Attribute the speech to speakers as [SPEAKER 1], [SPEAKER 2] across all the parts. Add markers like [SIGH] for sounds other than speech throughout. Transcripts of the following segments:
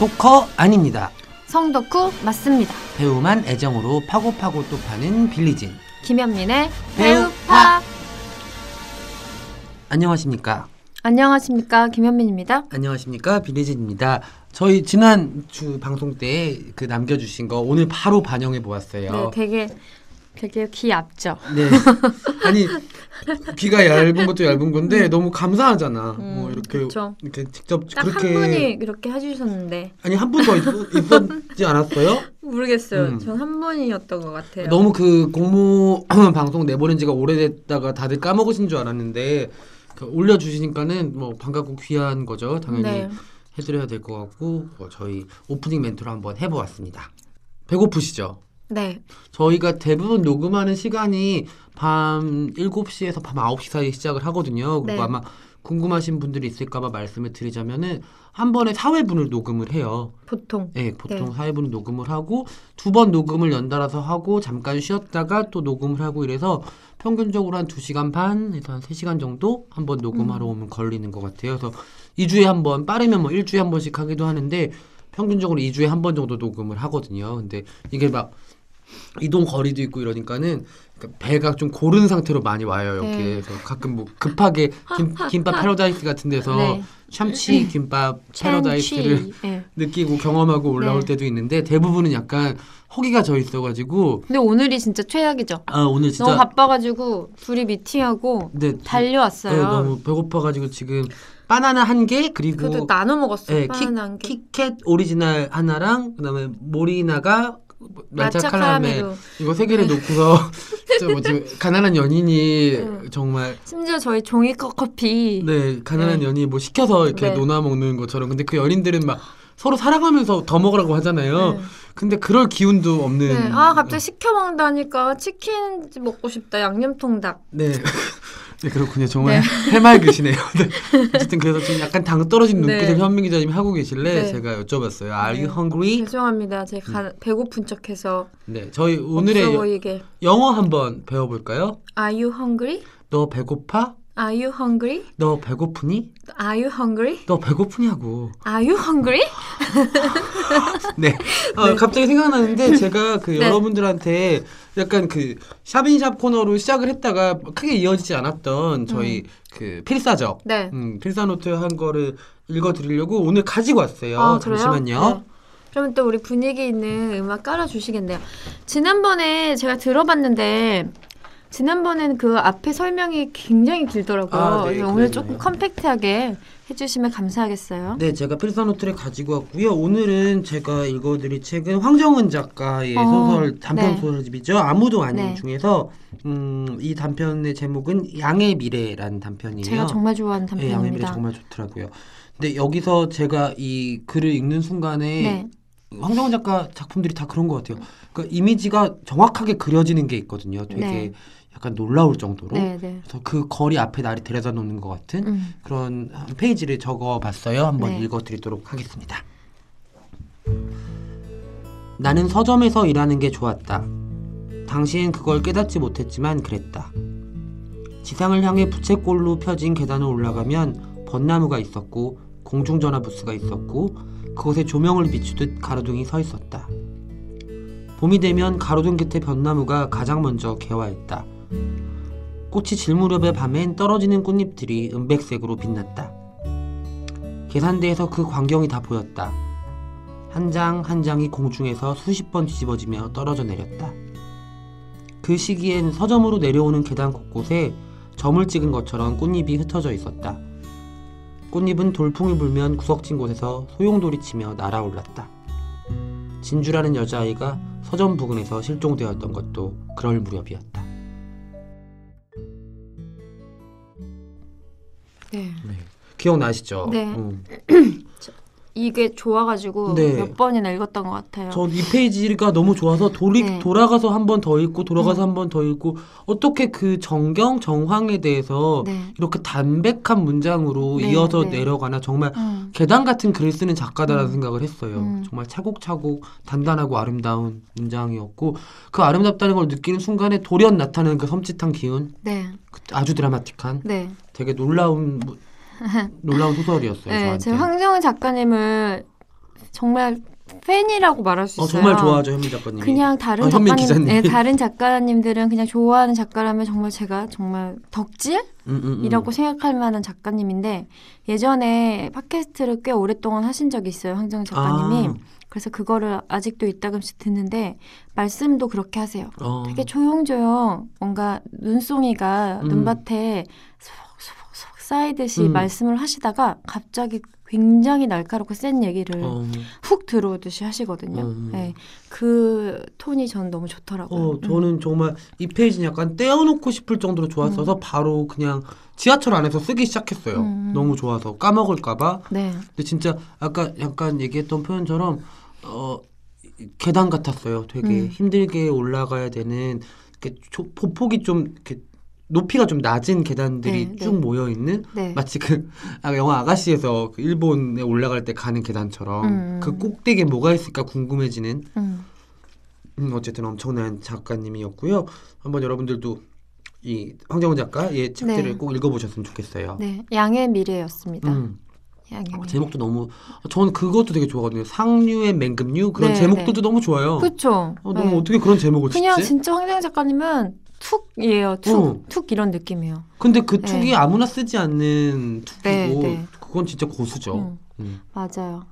[SPEAKER 1] 스토커 아닙니다.
[SPEAKER 2] 성덕후 맞습니다.
[SPEAKER 1] 배우만 애정으로 파고파고 또 파는 빌리진.
[SPEAKER 2] 김현민의
[SPEAKER 1] 배우파. 안녕하십니까?
[SPEAKER 2] 안녕하십니까 김현민입니다.
[SPEAKER 1] 안녕하십니까? 빌리진입니다. 저희 지난 주 방송 때 그 남겨주신 거 오늘 바로 반영해 보았어요.
[SPEAKER 2] 네, 되게 되게 귀엽죠.
[SPEAKER 1] 네. 아니 귀가 얇은 것도 얇은 건데 너무 감사하잖아.
[SPEAKER 2] 음,
[SPEAKER 1] 뭐 이렇게
[SPEAKER 2] 그쵸.
[SPEAKER 1] 이렇게 직접
[SPEAKER 2] 딱
[SPEAKER 1] 그렇게
[SPEAKER 2] 한 분이 이렇게 해주셨는데
[SPEAKER 1] 아니 한 분 더 있었지 않았어요?
[SPEAKER 2] 모르겠어요.
[SPEAKER 1] 음.
[SPEAKER 2] 전한 분이었던 것 같아요.
[SPEAKER 1] 너무 그 공모 [CLEARS THROAT] 방송 내보낸 지가 오래됐다가 다들 까먹으신 줄 알았는데 그 올려주시니까는 뭐 반갑고 귀한 거죠. 당연히
[SPEAKER 2] 네.
[SPEAKER 1] 해드려야 될 것 같고 뭐 저희 오프닝 멘트로 한번 해보았습니다. 배고프시죠?
[SPEAKER 2] 네.
[SPEAKER 1] 저희가 대부분 녹음하는 시간이 밤 7시에서 밤 9시 사이에 시작을 하거든요. 그리고
[SPEAKER 2] 네.
[SPEAKER 1] 아마 궁금하신 분들이 있을까봐 말씀을 드리자면은 한 번에 4회분을 녹음을 해요.
[SPEAKER 2] 보통.
[SPEAKER 1] 네, 보통
[SPEAKER 2] 네.
[SPEAKER 1] 4회분을 녹음을 하고 두 번 녹음을 연달아서 하고 잠깐 쉬었다가 또 녹음을 하고 이래서 평균적으로 한 2시간 반에서 한 3시간 정도 한 번 녹음하러
[SPEAKER 2] 음.
[SPEAKER 1] 오면 걸리는 것 같아요. 그래서 2주에 한 번, 빠르면 뭐 1주에 한 번씩 하기도 하는데 평균적으로 2주에 한 번 정도 녹음을 하거든요. 근데 이게 막 이동 거리도 있고 이러니까는 그러니까 배가 좀 곯은 상태로 많이 와요 여기
[SPEAKER 2] 네.
[SPEAKER 1] 그래서 가끔 뭐 급하게 김, 김밥 패러다이스 같은 데서
[SPEAKER 2] 네.
[SPEAKER 1] 참치 김밥 paradise를.
[SPEAKER 2] 네.
[SPEAKER 1] 느끼고 경험하고 올라올
[SPEAKER 2] 네.
[SPEAKER 1] 때도 있는데 대부분은 약간 허기가 져 있어가지고
[SPEAKER 2] 근데 오늘이 진짜 최악이죠.
[SPEAKER 1] 아 오늘 진짜
[SPEAKER 2] 너무 바빠가지고 둘이 미팅하고
[SPEAKER 1] 네,
[SPEAKER 2] 달려왔어요.
[SPEAKER 1] 네, 너무 배고파가지고 지금 바나나 한 개 그리고
[SPEAKER 2] 나눠 먹었어요.
[SPEAKER 1] 네,
[SPEAKER 2] 바나나 한 개.
[SPEAKER 1] 킷캣 오리지널 하나랑 그다음에 모리나가 말차
[SPEAKER 2] 마차
[SPEAKER 1] 카라멜
[SPEAKER 2] 카라멜로.
[SPEAKER 1] 이거 세 개를 놓고서 [LAUGHS] 진짜 뭐 지금 가난한 연인이
[SPEAKER 2] 음.
[SPEAKER 1] 정말
[SPEAKER 2] 심지어 저희 종이컵 커피.
[SPEAKER 1] 네 가난한
[SPEAKER 2] 네.
[SPEAKER 1] 연인이 뭐 시켜서 이렇게
[SPEAKER 2] 네.
[SPEAKER 1] 논아 먹는 것처럼 근데 그 연인들은 막 서로 살아가면서 더 먹으라고 하잖아요.
[SPEAKER 2] 네.
[SPEAKER 1] 근데 그럴 기운도 없는.
[SPEAKER 2] 네. 아 갑자기 시켜 먹는다니까 치킨 먹고 싶다 양념통닭.
[SPEAKER 1] 네. [LAUGHS] 네 그렇군요. 정말 [LAUGHS] 해맑으시네요. 네. 어쨌든 그래서 지금 약간 당 떨어진
[SPEAKER 2] 네.
[SPEAKER 1] 눈빛을 현민 기자님이 하고 계실래
[SPEAKER 2] 네.
[SPEAKER 1] 제가 여쭤봤어요. Are
[SPEAKER 2] 네.
[SPEAKER 1] you hungry?
[SPEAKER 2] 죄송합니다. 제가 가- 배고픈 척해서
[SPEAKER 1] 네, 저희 오늘의 여-. 영어 한번 배워볼까요?
[SPEAKER 2] Are you hungry?
[SPEAKER 1] 너 배고파?
[SPEAKER 2] Are you hungry?
[SPEAKER 1] 너 배고프니?
[SPEAKER 2] Are you hungry?
[SPEAKER 1] 너 배고프냐고.
[SPEAKER 2] Are you hungry? [LAUGHS]
[SPEAKER 1] 네. 어, 갑자기 생각나는데 제가 그
[SPEAKER 2] 네.
[SPEAKER 1] 여러분들한테 약간 그 샵인샵 코너로 시작을 했다가 크게 이어지지 않았던 저희 그 필사적
[SPEAKER 2] 네.
[SPEAKER 1] 음, 필사노트 한 거를 읽어드리려고 오늘 가지고 왔어요.
[SPEAKER 2] 아?
[SPEAKER 1] 잠시만요.
[SPEAKER 2] 네. 그러면 또 우리 분위기 있는 음악 깔아주시겠네요. 지난번에 제가 들어봤는데 지난번에는 그 앞에 설명이 굉장히 길더라고요.
[SPEAKER 1] 아, 네,
[SPEAKER 2] 오늘? 조금 컴팩트하게 해주시면 감사하겠어요.
[SPEAKER 1] 네, 제가 필사노트를 가지고 왔고요. 오늘은 제가 읽어드릴 책은 황정은 작가의
[SPEAKER 2] 어,
[SPEAKER 1] 소설 단편
[SPEAKER 2] 네.
[SPEAKER 1] 소설집이죠. 아무도 아닌
[SPEAKER 2] 네.
[SPEAKER 1] 중에서 음, 이 단편의 제목은 양의 미래라는 단편이에요.
[SPEAKER 2] 제가 정말 좋아하는
[SPEAKER 1] 네, 양의 미래
[SPEAKER 2] 단편입니다.
[SPEAKER 1] 정말 좋더라고요. 근데 여기서 제가 이 글을 읽는 순간에
[SPEAKER 2] 네.
[SPEAKER 1] 황정은 작가 작품들이 다 그런 것 같아요. 그러니까 이미지가 정확하게 그려지는 게 있거든요. 되게
[SPEAKER 2] 네.
[SPEAKER 1] 약간 놀라울 정도로.
[SPEAKER 2] 네, 네.
[SPEAKER 1] 그래서 그 거리 앞에 나를 데려다 놓는 것 같은
[SPEAKER 2] 음.
[SPEAKER 1] 그런 한 페이지를 적어봤어요. 한번
[SPEAKER 2] 네.
[SPEAKER 1] 읽어드리도록 하겠습니다. 나는 서점에서 일하는 게 좋았다. 당시엔 그걸 깨닫지 못했지만 그랬다. 지상을 향해 부채꼴로 펴진 계단을 올라가면 벚나무가 있었고 공중전화 부스가 있었고 그곳에 조명을 비추듯 가로등이 서 있었다. 봄이 되면 가로등 곁에 벚나무가 가장 먼저 개화했다. 꽃이 질 무렵의 밤엔 떨어지는 꽃잎들이 은백색으로 빛났다. 계산대에서 그 광경이 다 보였다. 한장한 장이 공중에서 수십 번 뒤집어지며 떨어져 내렸다. 그 시기엔 서점으로 내려오는 계단 곳곳에 점을 찍은 것처럼 꽃잎이 흩어져 있었다. 꽃잎은 돌풍이 불면 구석진 곳에서 소용돌이치며 날아올랐다. 진주라는 여자아이가 서점 부근에서 실종되었던 것도 그럴 무렵이었다.
[SPEAKER 2] 네.
[SPEAKER 1] 기억나시죠?
[SPEAKER 2] 네.
[SPEAKER 1] 음. [CLEARS THROAT] [CLEARS THROAT]
[SPEAKER 2] 이게 좋아가지고
[SPEAKER 1] 네.
[SPEAKER 2] 몇 번이나 읽었던 것 같아요.
[SPEAKER 1] 전 이 페이지가 너무 좋아서 돌이,
[SPEAKER 2] 네.
[SPEAKER 1] 돌아가서 한 번 더 읽고 돌아가서
[SPEAKER 2] 음.
[SPEAKER 1] 한번 더 읽고 어떻게 그 정경 정황에 대해서
[SPEAKER 2] 네.
[SPEAKER 1] 이렇게 담백한 문장으로
[SPEAKER 2] 네,
[SPEAKER 1] 이어서
[SPEAKER 2] 네.
[SPEAKER 1] 내려가나 정말
[SPEAKER 2] 음.
[SPEAKER 1] 계단 같은 글을 쓰는 작가다라는
[SPEAKER 2] 음.
[SPEAKER 1] 생각을 했어요.
[SPEAKER 2] 음.
[SPEAKER 1] 정말 차곡차곡 단단하고 아름다운 문장이었고 그 아름답다는 걸 느끼는 순간에 돌연 나타나는 그 섬찟한 기운
[SPEAKER 2] 네.
[SPEAKER 1] 그 아주 드라마틱한
[SPEAKER 2] 네.
[SPEAKER 1] 되게 놀라운 무- [LAUGHS] 놀라운 소설이었어요.
[SPEAKER 2] 네,
[SPEAKER 1] 저한테.
[SPEAKER 2] 제가 황정은 작가님을 정말 팬이라고 말할 수
[SPEAKER 1] 어,
[SPEAKER 2] 있어요.
[SPEAKER 1] 정말 좋아하죠 현민 작가님이.
[SPEAKER 2] 그냥 다른
[SPEAKER 1] 아,
[SPEAKER 2] 작가님. 네, 다른 작가님들은 그냥 좋아하는 작가라면 정말 제가 정말 덕질이라고
[SPEAKER 1] 음, 음, 음.
[SPEAKER 2] 생각할 만한 작가님인데 예전에 팟캐스트를 꽤 오랫동안 하신 적이 있어요 황정 작가님이.
[SPEAKER 1] 아,
[SPEAKER 2] 그래서 그거를 아직도 이따금씩 듣는데 말씀도 그렇게 하세요.
[SPEAKER 1] 어.
[SPEAKER 2] 되게 조용조용 뭔가 눈송이가
[SPEAKER 1] 음.
[SPEAKER 2] 눈밭에 쌓이듯이
[SPEAKER 1] 음.
[SPEAKER 2] 말씀을 하시다가 갑자기 굉장히 날카롭고 센 얘기를
[SPEAKER 1] 어.
[SPEAKER 2] 훅 들어오듯이 하시거든요.
[SPEAKER 1] 음.
[SPEAKER 2] 네, 그 톤이 전 너무 좋더라고요.
[SPEAKER 1] 어,
[SPEAKER 2] 음.
[SPEAKER 1] 저는 정말 이 페이지는 약간 떼어놓고 싶을 정도로 좋았어서 바로 그냥 지하철 안에서 쓰기 시작했어요.
[SPEAKER 2] 음.
[SPEAKER 1] 너무 좋아서 까먹을까봐.
[SPEAKER 2] 네,
[SPEAKER 1] 근데 진짜 아까 약간 얘기했던 표현처럼 어 계단 같았어요. 되게
[SPEAKER 2] 음.
[SPEAKER 1] 힘들게 올라가야 되는 이렇게 조- 보폭이 좀 이렇게 높이가 좀 낮은 계단들이
[SPEAKER 2] 네,
[SPEAKER 1] 쭉
[SPEAKER 2] 네.
[SPEAKER 1] 모여 있는
[SPEAKER 2] 네.
[SPEAKER 1] 마치 그 [LAUGHS] 아, 영화 아가씨에서 그 일본에 올라갈 때 가는 계단처럼
[SPEAKER 2] 음.
[SPEAKER 1] 그 꼭대기에 뭐가 있을까 궁금해지는
[SPEAKER 2] 음.
[SPEAKER 1] 음, 어쨌든 엄청난 작가님이었고요. 한번 여러분들도 이 황정은 작가의 책들을
[SPEAKER 2] 네.
[SPEAKER 1] 꼭 읽어보셨으면 좋겠어요.
[SPEAKER 2] 네, 양의 미래였습니다.
[SPEAKER 1] 음,
[SPEAKER 2] 양의 미래.
[SPEAKER 1] 제목도 너무 저는 그것도 되게 좋아하거든요. 상류의 맹금류 그런
[SPEAKER 2] 네,
[SPEAKER 1] 제목들도 너무 좋아요.
[SPEAKER 2] 그렇죠.
[SPEAKER 1] 어, 너무 어떻게 그런 제목을
[SPEAKER 2] 그냥
[SPEAKER 1] 짓지?
[SPEAKER 2] 진짜 황정 작가님은 툭이에요. 툭,
[SPEAKER 1] 어.
[SPEAKER 2] 툭 이런 느낌이에요.
[SPEAKER 1] 근데 그
[SPEAKER 2] 네.
[SPEAKER 1] 툭이 아무나 쓰지 않는 툭이고
[SPEAKER 2] 네, 네.
[SPEAKER 1] 그건 진짜 고수죠.
[SPEAKER 2] 음.
[SPEAKER 1] 음.
[SPEAKER 2] 맞아요.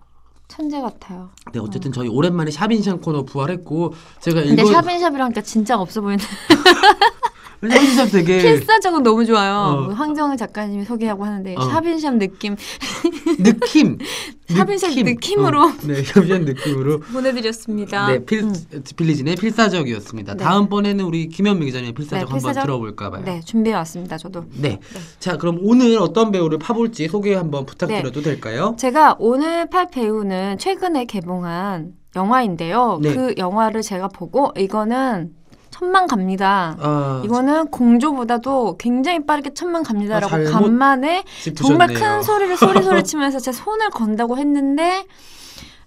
[SPEAKER 2] 천재 같아요.
[SPEAKER 1] 네 어쨌든 저희 오랜만에 샤빈샵 코너 부활했고 제가
[SPEAKER 2] 근데 샤빈샵이랑 하니까 진짜 없어 보이는 [LAUGHS]
[SPEAKER 1] 샤빈샵 되게
[SPEAKER 2] 필사적은 너무 좋아요.
[SPEAKER 1] 어.
[SPEAKER 2] 뭐 황정은 작가님이 소개하고 하는데
[SPEAKER 1] 어.
[SPEAKER 2] 샤빈샵 느낌 [LAUGHS]
[SPEAKER 1] 느낌 [LAUGHS]
[SPEAKER 2] 샤빈샵
[SPEAKER 1] 느낌.
[SPEAKER 2] 느낌 으로.
[SPEAKER 1] 어, 네 샤빈샵 느낌으로 [LAUGHS]
[SPEAKER 2] 보내드렸습니다.
[SPEAKER 1] 네, 필,
[SPEAKER 2] 음.
[SPEAKER 1] 빌리진의 필사적이었습니다.
[SPEAKER 2] 네.
[SPEAKER 1] 다음 번에는 우리 김현미 기자님의 필사적
[SPEAKER 2] 네,
[SPEAKER 1] 한번
[SPEAKER 2] 필사적?
[SPEAKER 1] 들어볼까 봐요.
[SPEAKER 2] 네, 준비해 왔습니다. 저도.
[SPEAKER 1] 네. 자, 그럼 오늘 어떤 배우를 파볼지 소개 한번 부탁드려도 될까요?
[SPEAKER 2] 제가 오늘 팔 배우는 최근에 개봉한 영화인데요.
[SPEAKER 1] 네.
[SPEAKER 2] 그 영화를 제가 보고 이거는 천만 갑니다.
[SPEAKER 1] 아,
[SPEAKER 2] 이거는 공조보다도 굉장히 빠르게 천만 갑니다라고
[SPEAKER 1] 아,
[SPEAKER 2] 간만에. 정말 큰 소리를 소리 소리 치면서 제 손을 건다고 했는데,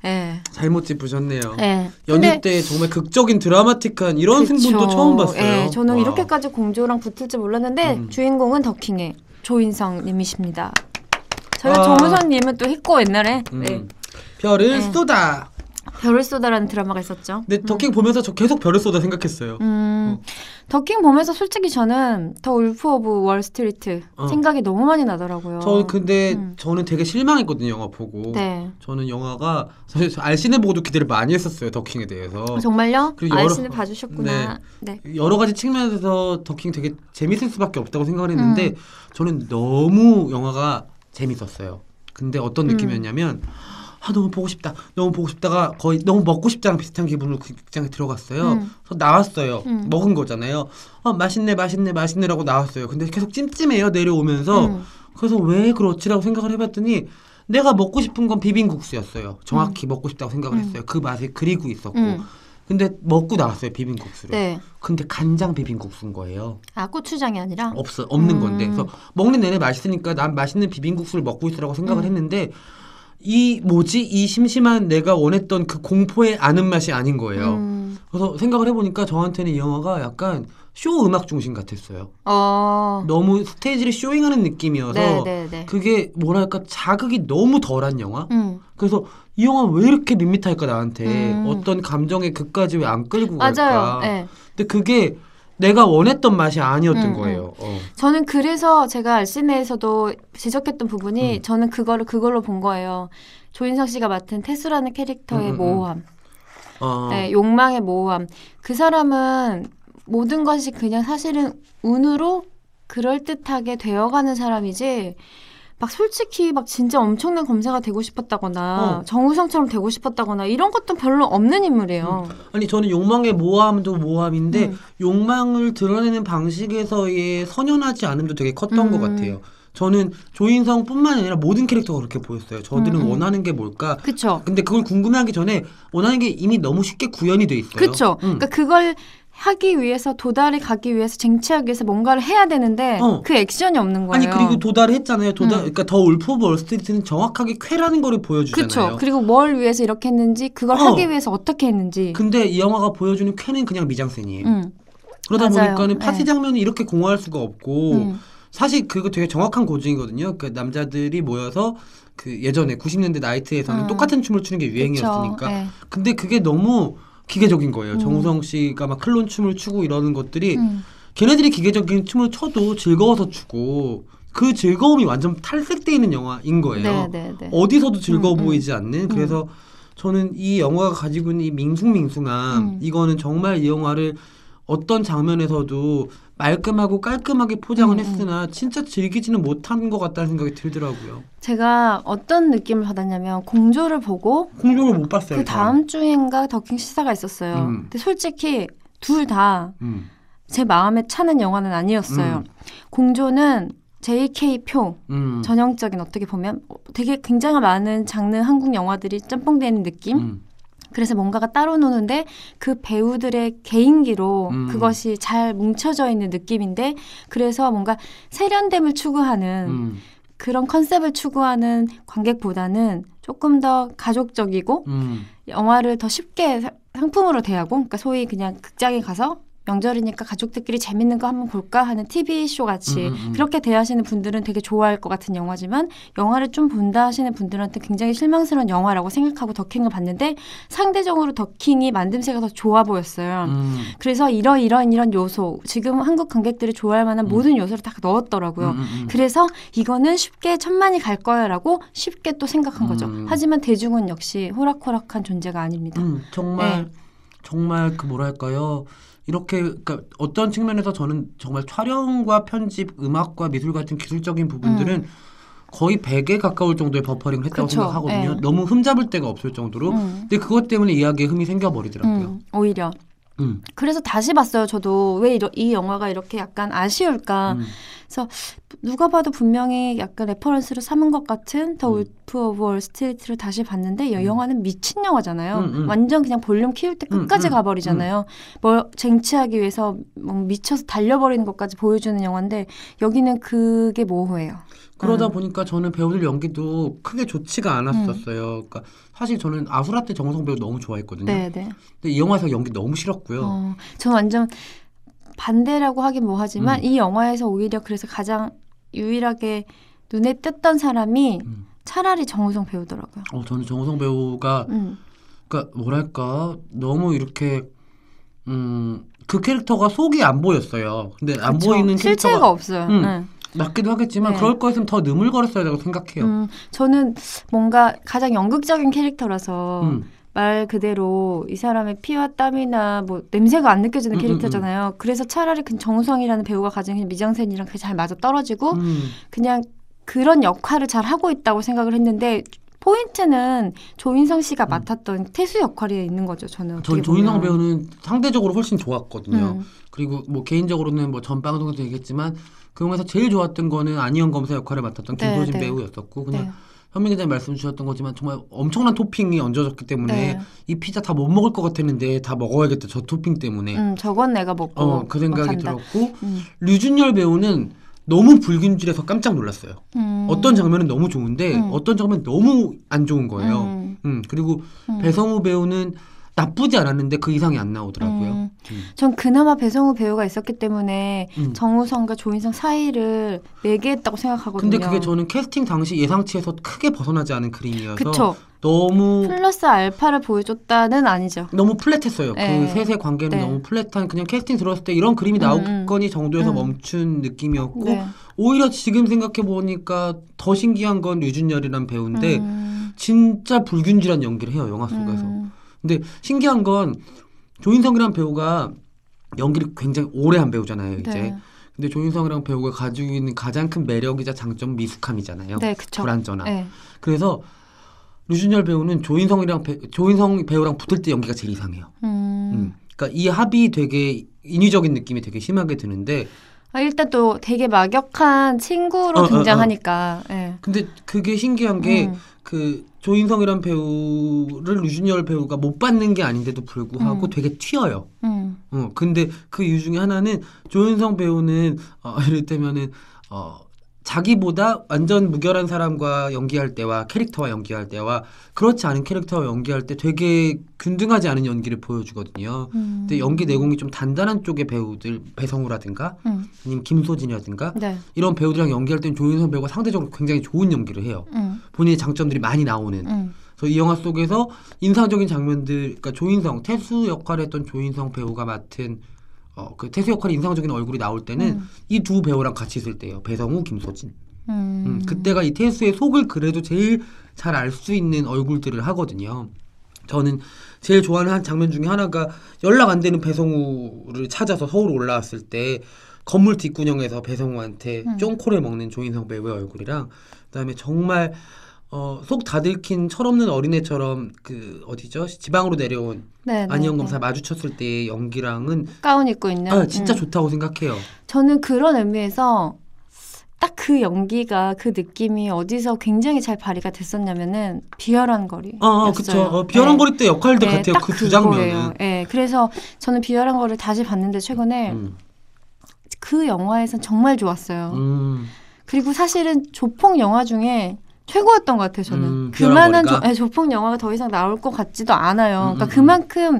[SPEAKER 2] 예,
[SPEAKER 1] 잘못 짚으셨네요.
[SPEAKER 2] 예.
[SPEAKER 1] 연휴 때 정말 극적인 드라마틱한 이런 승부도
[SPEAKER 2] 그쵸.
[SPEAKER 1] 처음 봤어요.
[SPEAKER 2] 예, 저는
[SPEAKER 1] 와.
[SPEAKER 2] 이렇게까지 공조랑 붙을지 몰랐는데
[SPEAKER 1] 음.
[SPEAKER 2] 주인공은 더킹의 조인성 님이십니다. 저희가
[SPEAKER 1] 아.
[SPEAKER 2] 정우성 님은 또 했고 옛날에
[SPEAKER 1] 음.
[SPEAKER 2] 네.
[SPEAKER 1] 별을
[SPEAKER 2] 네.
[SPEAKER 1] 쏟아.
[SPEAKER 2] 별을 쏟아라는 드라마가 있었죠.
[SPEAKER 1] 근데 더킹 보면서 저 계속 별을 쏟아 생각했어요.
[SPEAKER 2] 음,
[SPEAKER 1] 어.
[SPEAKER 2] 더킹 보면서 솔직히 저는 The Wolf of Wall Street
[SPEAKER 1] 어.
[SPEAKER 2] 생각이 너무 많이 나더라고요.
[SPEAKER 1] 저 근데
[SPEAKER 2] 음.
[SPEAKER 1] 저는 되게 실망했거든요 영화 보고.
[SPEAKER 2] 네.
[SPEAKER 1] 저는 영화가 사실 알신을 보고도 기대를 많이 했었어요 더킹에 대해서.
[SPEAKER 2] 어, 정말요?
[SPEAKER 1] 그리고 여러-
[SPEAKER 2] 아이씨는 봐주셨구나. 네.
[SPEAKER 1] 여러 가지 측면에서 더킹 되게 재밌을 수밖에 없다고 생각을 했는데
[SPEAKER 2] 음.
[SPEAKER 1] 저는 너무 영화가 재밌었어요. 근데 어떤
[SPEAKER 2] 음.
[SPEAKER 1] 느낌이었냐면 아 너무 보고 싶다, 너무 보고 싶다가 거의 너무 먹고 싶다랑 비슷한 기분으로 그 극장에 들어갔어요.
[SPEAKER 2] 음.
[SPEAKER 1] 그래서 나왔어요.
[SPEAKER 2] 음.
[SPEAKER 1] 먹은 거잖아요. 아 맛있네, 맛있네, 맛있네라고 나왔어요. 근데 계속 찜찜해요 내려오면서.
[SPEAKER 2] 음.
[SPEAKER 1] 그래서 왜 그렇지라고 생각을 해봤더니 내가 먹고 싶은 건 비빔국수였어요. 정확히 먹고 싶다고 생각을
[SPEAKER 2] 음.
[SPEAKER 1] 했어요. 그 맛에 그리고 있었고.
[SPEAKER 2] 음.
[SPEAKER 1] 근데 먹고 나왔어요 비빔국수를.
[SPEAKER 2] 네.
[SPEAKER 1] 근데 간장 비빔국수인 거예요.
[SPEAKER 2] 아 고추장이 아니라.
[SPEAKER 1] 없어 없는
[SPEAKER 2] 음.
[SPEAKER 1] 건데 그래서 먹는 내내 맛있으니까 난 맛있는 비빔국수를 먹고 있으라고 생각을
[SPEAKER 2] 음.
[SPEAKER 1] 했는데 이 뭐지 이 심심한 내가 원했던 그 공포의 아는 맛이 아닌 거예요.
[SPEAKER 2] 음.
[SPEAKER 1] 그래서 생각을 해보니까 저한테는 이 영화가 약간 쇼 음악 중심 같았어요.
[SPEAKER 2] 어.
[SPEAKER 1] 너무 스테이지를 쇼잉하는 느낌이어서
[SPEAKER 2] 네 네 네.
[SPEAKER 1] 그게 뭐랄까 자극이 너무 덜한 영화.
[SPEAKER 2] 음.
[SPEAKER 1] 그래서 이 영화 왜 이렇게 밋밋할까 나한테
[SPEAKER 2] 음.
[SPEAKER 1] 어떤 감정의 극까지 왜 안 끌고
[SPEAKER 2] 맞아요.
[SPEAKER 1] 갈까.
[SPEAKER 2] 네.
[SPEAKER 1] 근데 그게 내가 원했던 맛이 아니었던
[SPEAKER 2] 음,
[SPEAKER 1] 거예요. 어.
[SPEAKER 2] 저는 그래서 제가 알신에서도 지적했던 부분이
[SPEAKER 1] 음.
[SPEAKER 2] 저는 그거를 그걸로 본 거예요. 조인성 씨가 맡은 태수라는 캐릭터의
[SPEAKER 1] 음, 음, 음.
[SPEAKER 2] 모호함,
[SPEAKER 1] 어.
[SPEAKER 2] 네, 욕망의 모호함. 그 사람은 모든 것이 그냥 사실은 운으로 그럴 듯하게 되어가는 사람이지. 막 솔직히 막 진짜 엄청난 검사가 되고 싶었다거나
[SPEAKER 1] 어.
[SPEAKER 2] 정우성처럼 되고 싶었다거나 이런 것도 별로 없는 인물이에요.
[SPEAKER 1] 아니 저는 욕망의 모함도 모함인데
[SPEAKER 2] 음.
[SPEAKER 1] 욕망을 드러내는 방식에서의 선연하지 않음도 되게 컸던
[SPEAKER 2] 음.
[SPEAKER 1] 것 같아요. 저는 조인성뿐만 아니라 모든 캐릭터가 그렇게 보였어요. 저들은
[SPEAKER 2] 음, 음.
[SPEAKER 1] 원하는 게 뭘까?
[SPEAKER 2] 그쵸?
[SPEAKER 1] 근데 그걸 궁금해하기 전에 원하는 게 이미 너무 쉽게 구현이 돼 있어요.
[SPEAKER 2] 그쵸?
[SPEAKER 1] 음.
[SPEAKER 2] 그러니까 그걸 하기 위해서 도달에 가기 위해서 쟁취하기 위해서 뭔가를 해야 되는데
[SPEAKER 1] 어.
[SPEAKER 2] 그 액션이 없는 거예요.
[SPEAKER 1] 아니 그리고 도달을 했잖아요. 도달
[SPEAKER 2] 음.
[SPEAKER 1] 그러니까 더 울프 월스트리트는 정확하게 쾌라는 거를 보여주잖아요.
[SPEAKER 2] 그쵸? 그리고 뭘 위해서 이렇게 했는지 그걸
[SPEAKER 1] 어.
[SPEAKER 2] 하기 위해서 어떻게 했는지.
[SPEAKER 1] 근데 이 영화가 보여주는 쾌는 그냥 미장센이에요.
[SPEAKER 2] 음.
[SPEAKER 1] 그러다
[SPEAKER 2] 맞아요.
[SPEAKER 1] 보니까는 파티
[SPEAKER 2] 네.
[SPEAKER 1] 장면이 이렇게 공허할 수가 없고
[SPEAKER 2] 음.
[SPEAKER 1] 사실 그거 되게 정확한 고증이거든요. 그 남자들이 모여서 그 예전에 90년대 나이트에서는
[SPEAKER 2] 음.
[SPEAKER 1] 똑같은 춤을 추는 게. 유행이었으니까.
[SPEAKER 2] 예.
[SPEAKER 1] 근데 그게 너무 기계적인 거예요.
[SPEAKER 2] 음.
[SPEAKER 1] 정우성 씨가 막 클론 춤을 추고 이러는 것들이
[SPEAKER 2] 음.
[SPEAKER 1] 걔네들이 기계적인 춤을 춰도 즐거워서 추고 그 즐거움이 완전 탈색돼 있는 영화인 거예요.
[SPEAKER 2] 네, 네, 네.
[SPEAKER 1] 어디서도 즐거워
[SPEAKER 2] 음, 음.
[SPEAKER 1] 보이지 않는 그래서 저는 이 영화가 가지고 있는 이 밍숭밍숭함
[SPEAKER 2] 음.
[SPEAKER 1] 이거는 정말 이 영화를 어떤 장면에서도 말끔하고 깔끔하게 포장을
[SPEAKER 2] 음,
[SPEAKER 1] 했으나 진짜 즐기지는 못한 것 같다는 생각이 들더라고요.
[SPEAKER 2] 제가 어떤 느낌을 받았냐면 공조를 보고
[SPEAKER 1] 공룡을 못 봤어요.
[SPEAKER 2] 그 다음 주엔가 더킹 시사가 있었어요.
[SPEAKER 1] 음.
[SPEAKER 2] 근데 솔직히 둘 다제
[SPEAKER 1] 음.
[SPEAKER 2] 마음에 차는 영화는 아니었어요.
[SPEAKER 1] 음.
[SPEAKER 2] 공조는 JK 표
[SPEAKER 1] 음.
[SPEAKER 2] 전형적인 어떻게 보면 되게 굉장히 많은 장르 한국 영화들이 짬뽕되는 느낌.
[SPEAKER 1] 음.
[SPEAKER 2] 그래서 뭔가가 따로 노는데 그 배우들의 개인기로
[SPEAKER 1] 음.
[SPEAKER 2] 그것이 잘 뭉쳐져 있는 느낌인데 그래서 뭔가 세련됨을 추구하는
[SPEAKER 1] 음.
[SPEAKER 2] 그런 컨셉을 추구하는 관객보다는 조금 더 가족적이고
[SPEAKER 1] 음.
[SPEAKER 2] 영화를 더 쉽게 사- 상품으로 대하고 그러니까 소위 그냥 극장에 가서 명절이니까 가족들끼리 재밌는 거 한번 볼까 하는 TV 쇼 같이
[SPEAKER 1] 음, 음, 음.
[SPEAKER 2] 그렇게 대하시는 분들은 되게 좋아할 것 같은 영화지만 영화를 좀 본다 하시는 분들한테 굉장히 실망스러운 영화라고 생각하고 더킹을 봤는데 상대적으로 더킹이 만듦새가 더 좋아 보였어요.
[SPEAKER 1] 음.
[SPEAKER 2] 그래서 이런 이런 이런 요소 지금 한국 관객들이 좋아할 만한
[SPEAKER 1] 음.
[SPEAKER 2] 모든 요소를 다 넣었더라고요.
[SPEAKER 1] 음.
[SPEAKER 2] 그래서 이거는 쉽게 천만이 갈 거야라고 쉽게 또 생각한 거죠.
[SPEAKER 1] 음.
[SPEAKER 2] 하지만 대중은 역시 호락호락한 존재가 아닙니다.
[SPEAKER 1] 음, 정말
[SPEAKER 2] 네.
[SPEAKER 1] 정말 그 뭐랄까요 이렇게 그러니까 어떤 측면에서 저는 정말 촬영과 편집, 음악과 미술 같은 기술적인 부분들은 거의 100에 가까울 정도의 버퍼링을 했다고
[SPEAKER 2] 음. 그쵸,
[SPEAKER 1] 생각하거든요.
[SPEAKER 2] 네.
[SPEAKER 1] 너무 흠잡을 데가 없을 정도로.
[SPEAKER 2] 음.
[SPEAKER 1] 근데 그것 때문에 이야기에 흠이 생겨버리더라고요.
[SPEAKER 2] 음, 오히려.
[SPEAKER 1] 음.
[SPEAKER 2] 그래서 다시 봤어요. 저도 왜 이 영화가 이렇게 약간 아쉬울까.
[SPEAKER 1] 음.
[SPEAKER 2] 누가 봐도 분명히 약간 reference를 삼은 것 같은 The
[SPEAKER 1] 음.
[SPEAKER 2] Wolf of Wall Street를 다시 봤는데 이
[SPEAKER 1] 음.
[SPEAKER 2] 영화는 미친 영화잖아요.
[SPEAKER 1] 음, 음.
[SPEAKER 2] 완전 그냥 볼륨 키울 때 끝까지
[SPEAKER 1] 음, 음,
[SPEAKER 2] 가버리잖아요. 뭘 쟁취하기 위해서 뭐 미쳐서 달려버리는 것까지 보여주는 영화인데 여기는 그게 모호해요.
[SPEAKER 1] 그러다
[SPEAKER 2] 음.
[SPEAKER 1] 보니까 저는 배우들 연기도 크게 좋지가 않았었어요. 그러니까 사실 저는 아수라 때 정우성 배우 너무 좋아했거든요.
[SPEAKER 2] 네, 네.
[SPEAKER 1] 근데 이 영화에서 연기 너무 싫었고요.
[SPEAKER 2] 어, 전 완전 반대라고 하긴 뭐하지만
[SPEAKER 1] 음.
[SPEAKER 2] 이 영화에서 오히려 그래서 가장 유일하게 눈에 띄었던 사람이
[SPEAKER 1] 음.
[SPEAKER 2] 차라리 정우성 배우더라고요.
[SPEAKER 1] 어, 저는 정우성 배우가
[SPEAKER 2] 음.
[SPEAKER 1] 그러니까 뭐랄까 너무 이렇게 음 그 캐릭터가 속이 안 보였어요. 근데 안
[SPEAKER 2] 그쵸.
[SPEAKER 1] 보이는
[SPEAKER 2] 실체가
[SPEAKER 1] 캐릭터가
[SPEAKER 2] 없어요.
[SPEAKER 1] 음.
[SPEAKER 2] 네.
[SPEAKER 1] 맞기도 하겠지만
[SPEAKER 2] 네.
[SPEAKER 1] 그럴 거였으면 더 느물거렸어야 되고 생각해요.
[SPEAKER 2] 음, 저는 뭔가 가장 연극적인 캐릭터라서
[SPEAKER 1] 음.
[SPEAKER 2] 말 그대로 이 사람의 피와 땀이나 뭐 냄새가 안 느껴지는
[SPEAKER 1] 음, 음,
[SPEAKER 2] 캐릭터잖아요. 그래서 차라리 그 정우성이라는 배우가 가진 그냥 미장센이랑 그게 잘 맞아 떨어지고
[SPEAKER 1] 음.
[SPEAKER 2] 그냥 그런 역할을 잘 하고 있다고 생각을 했는데 포인트는 조인성 씨가
[SPEAKER 1] 음.
[SPEAKER 2] 맡았던 태수 역할이 있는 거죠. 저는
[SPEAKER 1] 전 조인성. 배우는 상대적으로 훨씬 좋았거든요.
[SPEAKER 2] 음.
[SPEAKER 1] 그리고 뭐 개인적으로는 뭐 전 방송에서 얘기했지만 그 영화에서 제일 좋았던 거는 안희영 검사 역할을 맡았던
[SPEAKER 2] 네,
[SPEAKER 1] 김소진
[SPEAKER 2] 네.
[SPEAKER 1] 배우였었고 그냥
[SPEAKER 2] 네.
[SPEAKER 1] 현민 기자님 말씀 주셨던 거지만 정말 엄청난 토핑이 얹어졌기 때문에
[SPEAKER 2] 네.
[SPEAKER 1] 이 피자 다 못 먹을 것 같았는데 다 먹어야겠다 저 토핑 때문에
[SPEAKER 2] 음, 저건 내가 먹고
[SPEAKER 1] 어 그 생각이. 들었고
[SPEAKER 2] 음.
[SPEAKER 1] 류준열 배우는 너무 불균질해서 깜짝 놀랐어요.
[SPEAKER 2] 음.
[SPEAKER 1] 어떤 장면은 너무 좋은데
[SPEAKER 2] 음.
[SPEAKER 1] 어떤 장면은 너무 안 좋은 거예요.
[SPEAKER 2] 음.
[SPEAKER 1] 음, 그리고
[SPEAKER 2] 음.
[SPEAKER 1] 배성우 배우는 나쁘지 않았는데 그 이상이 안 나오더라고요.
[SPEAKER 2] 음.
[SPEAKER 1] 음.
[SPEAKER 2] 전 그나마 배성우 배우가 있었기 때문에
[SPEAKER 1] 음.
[SPEAKER 2] 정우성과 조인성 사이를 매개했다고 생각하거든요.
[SPEAKER 1] 근데 그게 저는 캐스팅 당시 예상치에서 크게 벗어나지 않은 그림이어서
[SPEAKER 2] 그쵸.
[SPEAKER 1] 너무
[SPEAKER 2] 플러스 알파를 보여줬다는 아니죠.
[SPEAKER 1] 너무 플랫했어요.
[SPEAKER 2] 네.
[SPEAKER 1] 그 셋의 관계는
[SPEAKER 2] 네.
[SPEAKER 1] 너무 플랫한 그냥 캐스팅 들어왔을 때 이런 그림이
[SPEAKER 2] 음,
[SPEAKER 1] 나오겠거니 정도에서
[SPEAKER 2] 음.
[SPEAKER 1] 멈춘 느낌이었고
[SPEAKER 2] 네.
[SPEAKER 1] 오히려 지금 생각해 보니까 더 신기한 건 류준열이란 배우인데
[SPEAKER 2] 음.
[SPEAKER 1] 진짜 불균질한 연기를 해요 영화 속에서.
[SPEAKER 2] 음.
[SPEAKER 1] 근데 신기한 건 조인성이란 배우가 연기를 굉장히 오래 한 배우잖아요 이제.
[SPEAKER 2] 네.
[SPEAKER 1] 근데 조인성이란 배우가 가지고 있는 가장 큰 매력이자 장점 미숙함이잖아요.
[SPEAKER 2] 네, 그쵸.
[SPEAKER 1] 불안전함.
[SPEAKER 2] 네.
[SPEAKER 1] 그래서 류준열 배우는 조인성이랑 배- 조인성 배우랑 붙을 때 연기가 제일 이상해요.
[SPEAKER 2] 음.
[SPEAKER 1] 음. 그러니까 이 합이 되게 인위적인 느낌이 되게 심하게 드는데
[SPEAKER 2] 아, 일단 또 되게 막역한 친구로
[SPEAKER 1] 어, 어, 어.
[SPEAKER 2] 등장하니까. 네.
[SPEAKER 1] 근데 그게 신기한 게
[SPEAKER 2] 음.
[SPEAKER 1] 그 조인성이란 배우를 류준열 배우가 못 받는 게 아닌데도 불구하고
[SPEAKER 2] 음.
[SPEAKER 1] 되게 튀어요.
[SPEAKER 2] 음.
[SPEAKER 1] 어 근데 그 이유 중에 하나는 조인성 배우는 어 [LAUGHS] 이를테면은 어 자기보다 완전 무결한 사람과 연기할 때와 캐릭터와 연기할 때와 그렇지 않은 캐릭터와 연기할 때 되게 균등하지 않은 연기를 보여주거든요.
[SPEAKER 2] 음.
[SPEAKER 1] 근데 연기 내공이 좀 단단한 쪽의 배우들 배성우라든가
[SPEAKER 2] 음.
[SPEAKER 1] 아니면 김소진이라든가
[SPEAKER 2] 네.
[SPEAKER 1] 이런 배우들이랑 연기할 때는 조인성 배우가 상대적으로 굉장히 좋은 연기를 해요.
[SPEAKER 2] 음.
[SPEAKER 1] 본인의 장점들이 많이 나오는.
[SPEAKER 2] 음.
[SPEAKER 1] 그래서 이 영화 속에서 인상적인 장면들, 그러니까 조인성 태수 역할을 했던 조인성 배우가 맡은 어, 그 태수 역할이 인상적인 얼굴이 나올 때는
[SPEAKER 2] 음.
[SPEAKER 1] 이두 배우랑 같이 있을 때예요. 배성우, 김소진.
[SPEAKER 2] 음.
[SPEAKER 1] 음, 그때가 이 태수의 속을 그래도 제일 잘 알 수 있는 얼굴들을 하거든요. 저는 제일 좋아하는 한 장면 중에 하나가 연락 안 되는 배성우를 찾아서 서울 올라왔을 때 건물 뒷구녕에서 배성우한테
[SPEAKER 2] 음.
[SPEAKER 1] 쫑코를 먹는 조인성 배우의 얼굴이랑 그다음에 정말 어, 속 다 들킨 철없는 어린애처럼 그 어디죠 지방으로 내려온
[SPEAKER 2] 네, 네,
[SPEAKER 1] 안희영
[SPEAKER 2] 네.
[SPEAKER 1] 검사 마주쳤을 때의 연기랑은
[SPEAKER 2] 가운 입고 있는.
[SPEAKER 1] 아, 진짜
[SPEAKER 2] 음.
[SPEAKER 1] 좋다고 생각해요.
[SPEAKER 2] 저는 그런 의미에서 딱 그 연기가 그 느낌이 어디서 굉장히 잘 발휘가 됐었냐면은 비열한 거리.
[SPEAKER 1] 아, 아 그쵸. 어, 비열한 거리 때 역할들 같아요. 그 두 장면은.
[SPEAKER 2] 네, 그래서 저는 비열한 거를 다시 봤는데 최근에
[SPEAKER 1] 음,
[SPEAKER 2] 그 영화에선 정말 좋았어요.
[SPEAKER 1] 음.
[SPEAKER 2] 그리고 사실은 조폭 영화 중에 최고였던 것 같아요. 저는
[SPEAKER 1] 음,
[SPEAKER 2] 그만한 조, 네, 조폭 영화가 더 이상 나올 것 같지도 않아요.
[SPEAKER 1] 음,
[SPEAKER 2] 그러니까
[SPEAKER 1] 음,
[SPEAKER 2] 그만큼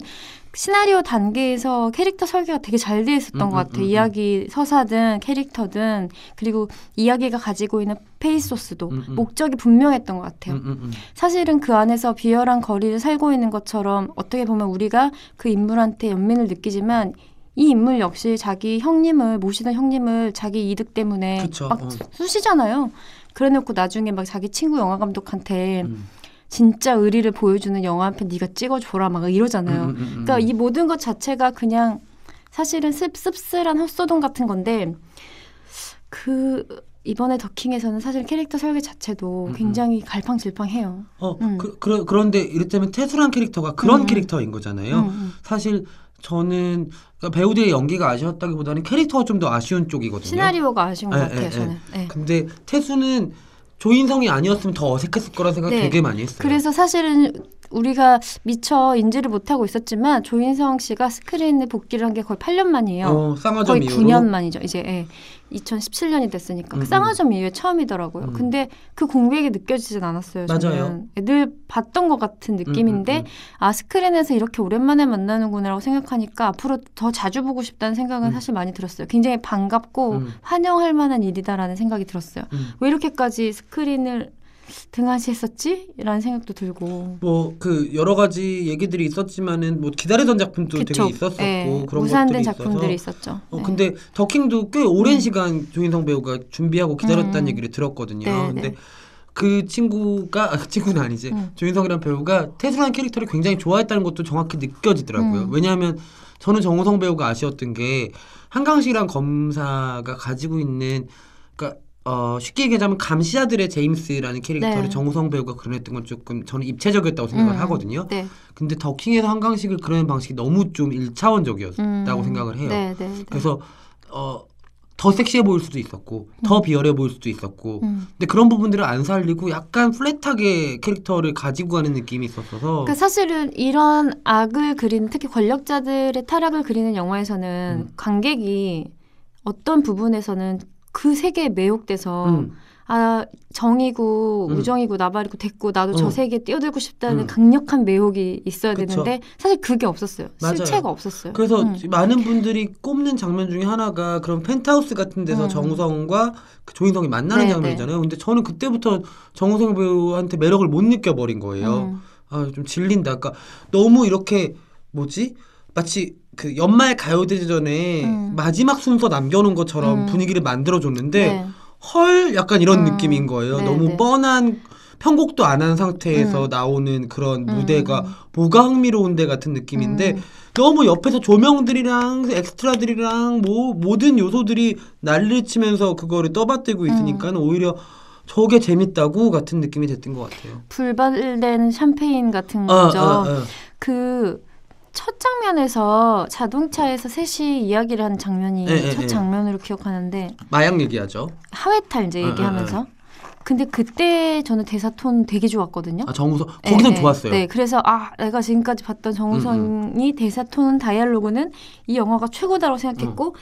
[SPEAKER 2] 시나리오 단계에서 캐릭터 설계가 되게 잘돼 있었던
[SPEAKER 1] 음,
[SPEAKER 2] 것 같아요.
[SPEAKER 1] 음, 음,
[SPEAKER 2] 이야기 서사든 캐릭터든 그리고 이야기가 가지고 있는 페이소스도
[SPEAKER 1] 음, 음.
[SPEAKER 2] 목적이 분명했던 것 같아요.
[SPEAKER 1] 음, 음, 음.
[SPEAKER 2] 사실은 그 안에서 비열한 거리를 살고 있는 것처럼 어떻게 보면 우리가 그 인물한테 연민을 느끼지만 이 인물 역시 자기 형님을 모시던 형님을 자기 이득 때문에
[SPEAKER 1] 그쵸,
[SPEAKER 2] 막
[SPEAKER 1] 어.
[SPEAKER 2] 수- 쑤시잖아요. 그래놓고 나중에 막 자기 친구 영화 감독한테
[SPEAKER 1] 음.
[SPEAKER 2] 진짜 의리를 보여주는 영화 한 편 네가 찍어줘라 막 이러잖아요.
[SPEAKER 1] 음, 음, 음, 음.
[SPEAKER 2] 그러니까 이 모든 것 자체가 그냥 사실은 씁, 씁쓸한 헛소동 같은 건데 그 이번에 더킹에서는 사실 캐릭터 설계 자체도
[SPEAKER 1] 음,
[SPEAKER 2] 굉장히 갈팡질팡해요.
[SPEAKER 1] 어,
[SPEAKER 2] 음.
[SPEAKER 1] 그, 그, 그런데 이를테면 태수란 캐릭터가 그런
[SPEAKER 2] 음.
[SPEAKER 1] 캐릭터인 거잖아요.
[SPEAKER 2] 음, 음.
[SPEAKER 1] 사실 저는 그러니까 배우들의 연기가 아쉬웠다기보다는 캐릭터가 좀 더 아쉬운 쪽이거든요.
[SPEAKER 2] 시나리오가 아쉬운 것
[SPEAKER 1] 예,
[SPEAKER 2] 같아요.
[SPEAKER 1] 예,
[SPEAKER 2] 저는. 네.
[SPEAKER 1] 근데 태수는 조인성이 아니었으면 더 어색했을 거라 생각
[SPEAKER 2] 네.
[SPEAKER 1] 되게 많이 했어요.
[SPEAKER 2] 그래서 사실은 우리가 미처 인지를 못하고 있었지만 조인성 씨가 스크린에 복귀를 한 게 거의 8년 만이에요.
[SPEAKER 1] 어, 쌍화점
[SPEAKER 2] 거의
[SPEAKER 1] 이후로
[SPEAKER 2] 9년 만이죠. 이제 예. 2017년이 됐으니까
[SPEAKER 1] 음,
[SPEAKER 2] 그 쌍화점 이후에 처음이더라고요.
[SPEAKER 1] 음.
[SPEAKER 2] 근데 그 공백이 느껴지진 않았어요. 저는.
[SPEAKER 1] 맞아요.
[SPEAKER 2] 늘 봤던 것 같은 느낌인데
[SPEAKER 1] 음, 음, 음.
[SPEAKER 2] 아 스크린에서 이렇게 오랜만에 만나는구나라고 생각하니까 앞으로 더 자주 보고 싶다는 생각은
[SPEAKER 1] 음.
[SPEAKER 2] 사실 많이 들었어요. 굉장히 반갑고
[SPEAKER 1] 음.
[SPEAKER 2] 환영할 만한 일이다라는 생각이 들었어요.
[SPEAKER 1] 음.
[SPEAKER 2] 왜 이렇게까지 스크린을 등한시했었지? 라는 생각도 들고.
[SPEAKER 1] 뭐 그 여러 가지 얘기들이 있었지만은 뭐 기다리던 작품도
[SPEAKER 2] 그쵸.
[SPEAKER 1] 되게 있었었고
[SPEAKER 2] 예,
[SPEAKER 1] 그런
[SPEAKER 2] 무산된
[SPEAKER 1] 것들이
[SPEAKER 2] 작품들이
[SPEAKER 1] 있어서
[SPEAKER 2] 있었죠.
[SPEAKER 1] 어,
[SPEAKER 2] 네.
[SPEAKER 1] 근데 더킹도 꽤 오랜
[SPEAKER 2] 음.
[SPEAKER 1] 시간 조인성 배우가 준비하고 기다렸다는
[SPEAKER 2] 음.
[SPEAKER 1] 얘기를 들었거든요.
[SPEAKER 2] 네,
[SPEAKER 1] 근데
[SPEAKER 2] 네.
[SPEAKER 1] 그 친구가 아, 그 친구는 아니지
[SPEAKER 2] 음.
[SPEAKER 1] 조인성이라는 배우가 태수라는 캐릭터를 굉장히 좋아했다는 것도 정확히 느껴지더라고요.
[SPEAKER 2] 음.
[SPEAKER 1] 왜냐하면 저는 정우성 배우가 아쉬웠던 게 한강식이란 검사가 가지고 있는 그러니까 어, 쉽게 얘기하자면 감시자들의 제임스라는 캐릭터를
[SPEAKER 2] 네.
[SPEAKER 1] 정우성 배우가 그려냈던 건 조금 저는 입체적이었다고 생각을
[SPEAKER 2] 음.
[SPEAKER 1] 하거든요.
[SPEAKER 2] 네.
[SPEAKER 1] 근데 더킹에서 한강식을 그려낸 방식이 너무 좀 일차원적이었다고
[SPEAKER 2] 음.
[SPEAKER 1] 생각을 해요.
[SPEAKER 2] 네, 네, 네.
[SPEAKER 1] 그래서 어, 더 섹시해 보일 수도 있었고 더 비열해 보일 수도 있었고
[SPEAKER 2] 음.
[SPEAKER 1] 근데 그런 부분들을 안 살리고 약간 플랫하게 캐릭터를 가지고 가는 느낌이 있었어서
[SPEAKER 2] 그러니까 사실은 이런 악을 그리는 특히 권력자들의 타락을 그리는 영화에서는
[SPEAKER 1] 음.
[SPEAKER 2] 관객이 어떤 부분에서는 그 세계에 매혹돼서
[SPEAKER 1] 음,
[SPEAKER 2] 아 정이고
[SPEAKER 1] 음.
[SPEAKER 2] 우정이고 나발이고 됐고 나도
[SPEAKER 1] 어.
[SPEAKER 2] 저 세계에 뛰어들고 싶다는
[SPEAKER 1] 음.
[SPEAKER 2] 강력한 매혹이 있어야
[SPEAKER 1] 그쵸.
[SPEAKER 2] 되는데 사실 그게 없었어요.
[SPEAKER 1] 맞아요.
[SPEAKER 2] 실체가 없었어요.
[SPEAKER 1] 그래서
[SPEAKER 2] 음.
[SPEAKER 1] 많은 분들이 꼽는 장면 중에 하나가 그런 펜트하우스 같은 데서
[SPEAKER 2] 음.
[SPEAKER 1] 정우성과 그 조인성이 만나는
[SPEAKER 2] 네,
[SPEAKER 1] 장면이잖아요. 근데 저는 그때부터 정우성 배우한테 매력을 못 느껴버린 거예요.
[SPEAKER 2] 음.
[SPEAKER 1] 아좀 질린다. 그러니까 너무 이렇게 뭐지 마치 그 연말 가요대전에
[SPEAKER 2] 음.
[SPEAKER 1] 마지막 순서 남겨놓은 것처럼
[SPEAKER 2] 음.
[SPEAKER 1] 분위기를 만들어줬는데
[SPEAKER 2] 네.
[SPEAKER 1] 헐 약간 이런
[SPEAKER 2] 음.
[SPEAKER 1] 느낌인 거예요.
[SPEAKER 2] 네,
[SPEAKER 1] 너무
[SPEAKER 2] 네.
[SPEAKER 1] 뻔한 편곡도 안 한 상태에서
[SPEAKER 2] 음.
[SPEAKER 1] 나오는 그런
[SPEAKER 2] 음.
[SPEAKER 1] 무대가 뭐가 흥미로운데 같은 느낌인데
[SPEAKER 2] 음.
[SPEAKER 1] 너무 옆에서 조명들이랑 엑스트라들이랑 뭐 모든 요소들이 난리를 치면서 그거를 떠받들고 있으니까 오히려 저게 재밌다고 같은 느낌이 됐던 것 같아요.
[SPEAKER 2] 불발된 샴페인 같은
[SPEAKER 1] 아,
[SPEAKER 2] 거죠.
[SPEAKER 1] 아, 아.
[SPEAKER 2] 그 첫 장면에서 자동차에서 셋이 이야기를 하는 장면이
[SPEAKER 1] 예, 예,
[SPEAKER 2] 첫
[SPEAKER 1] 예.
[SPEAKER 2] 장면으로 기억하는데
[SPEAKER 1] 마약 얘기하죠.
[SPEAKER 2] 하회탈 이제
[SPEAKER 1] 아,
[SPEAKER 2] 얘기하면서 근데 그때 저는 대사 톤 되게 좋았거든요.
[SPEAKER 1] 아 정우성 거기선
[SPEAKER 2] 네,
[SPEAKER 1] 좋았어요. 음,
[SPEAKER 2] 네, 그래서 아 내가 지금까지 봤던 정우성이 대사 톤 dialogue는 이 영화가 최고다라고 생각했고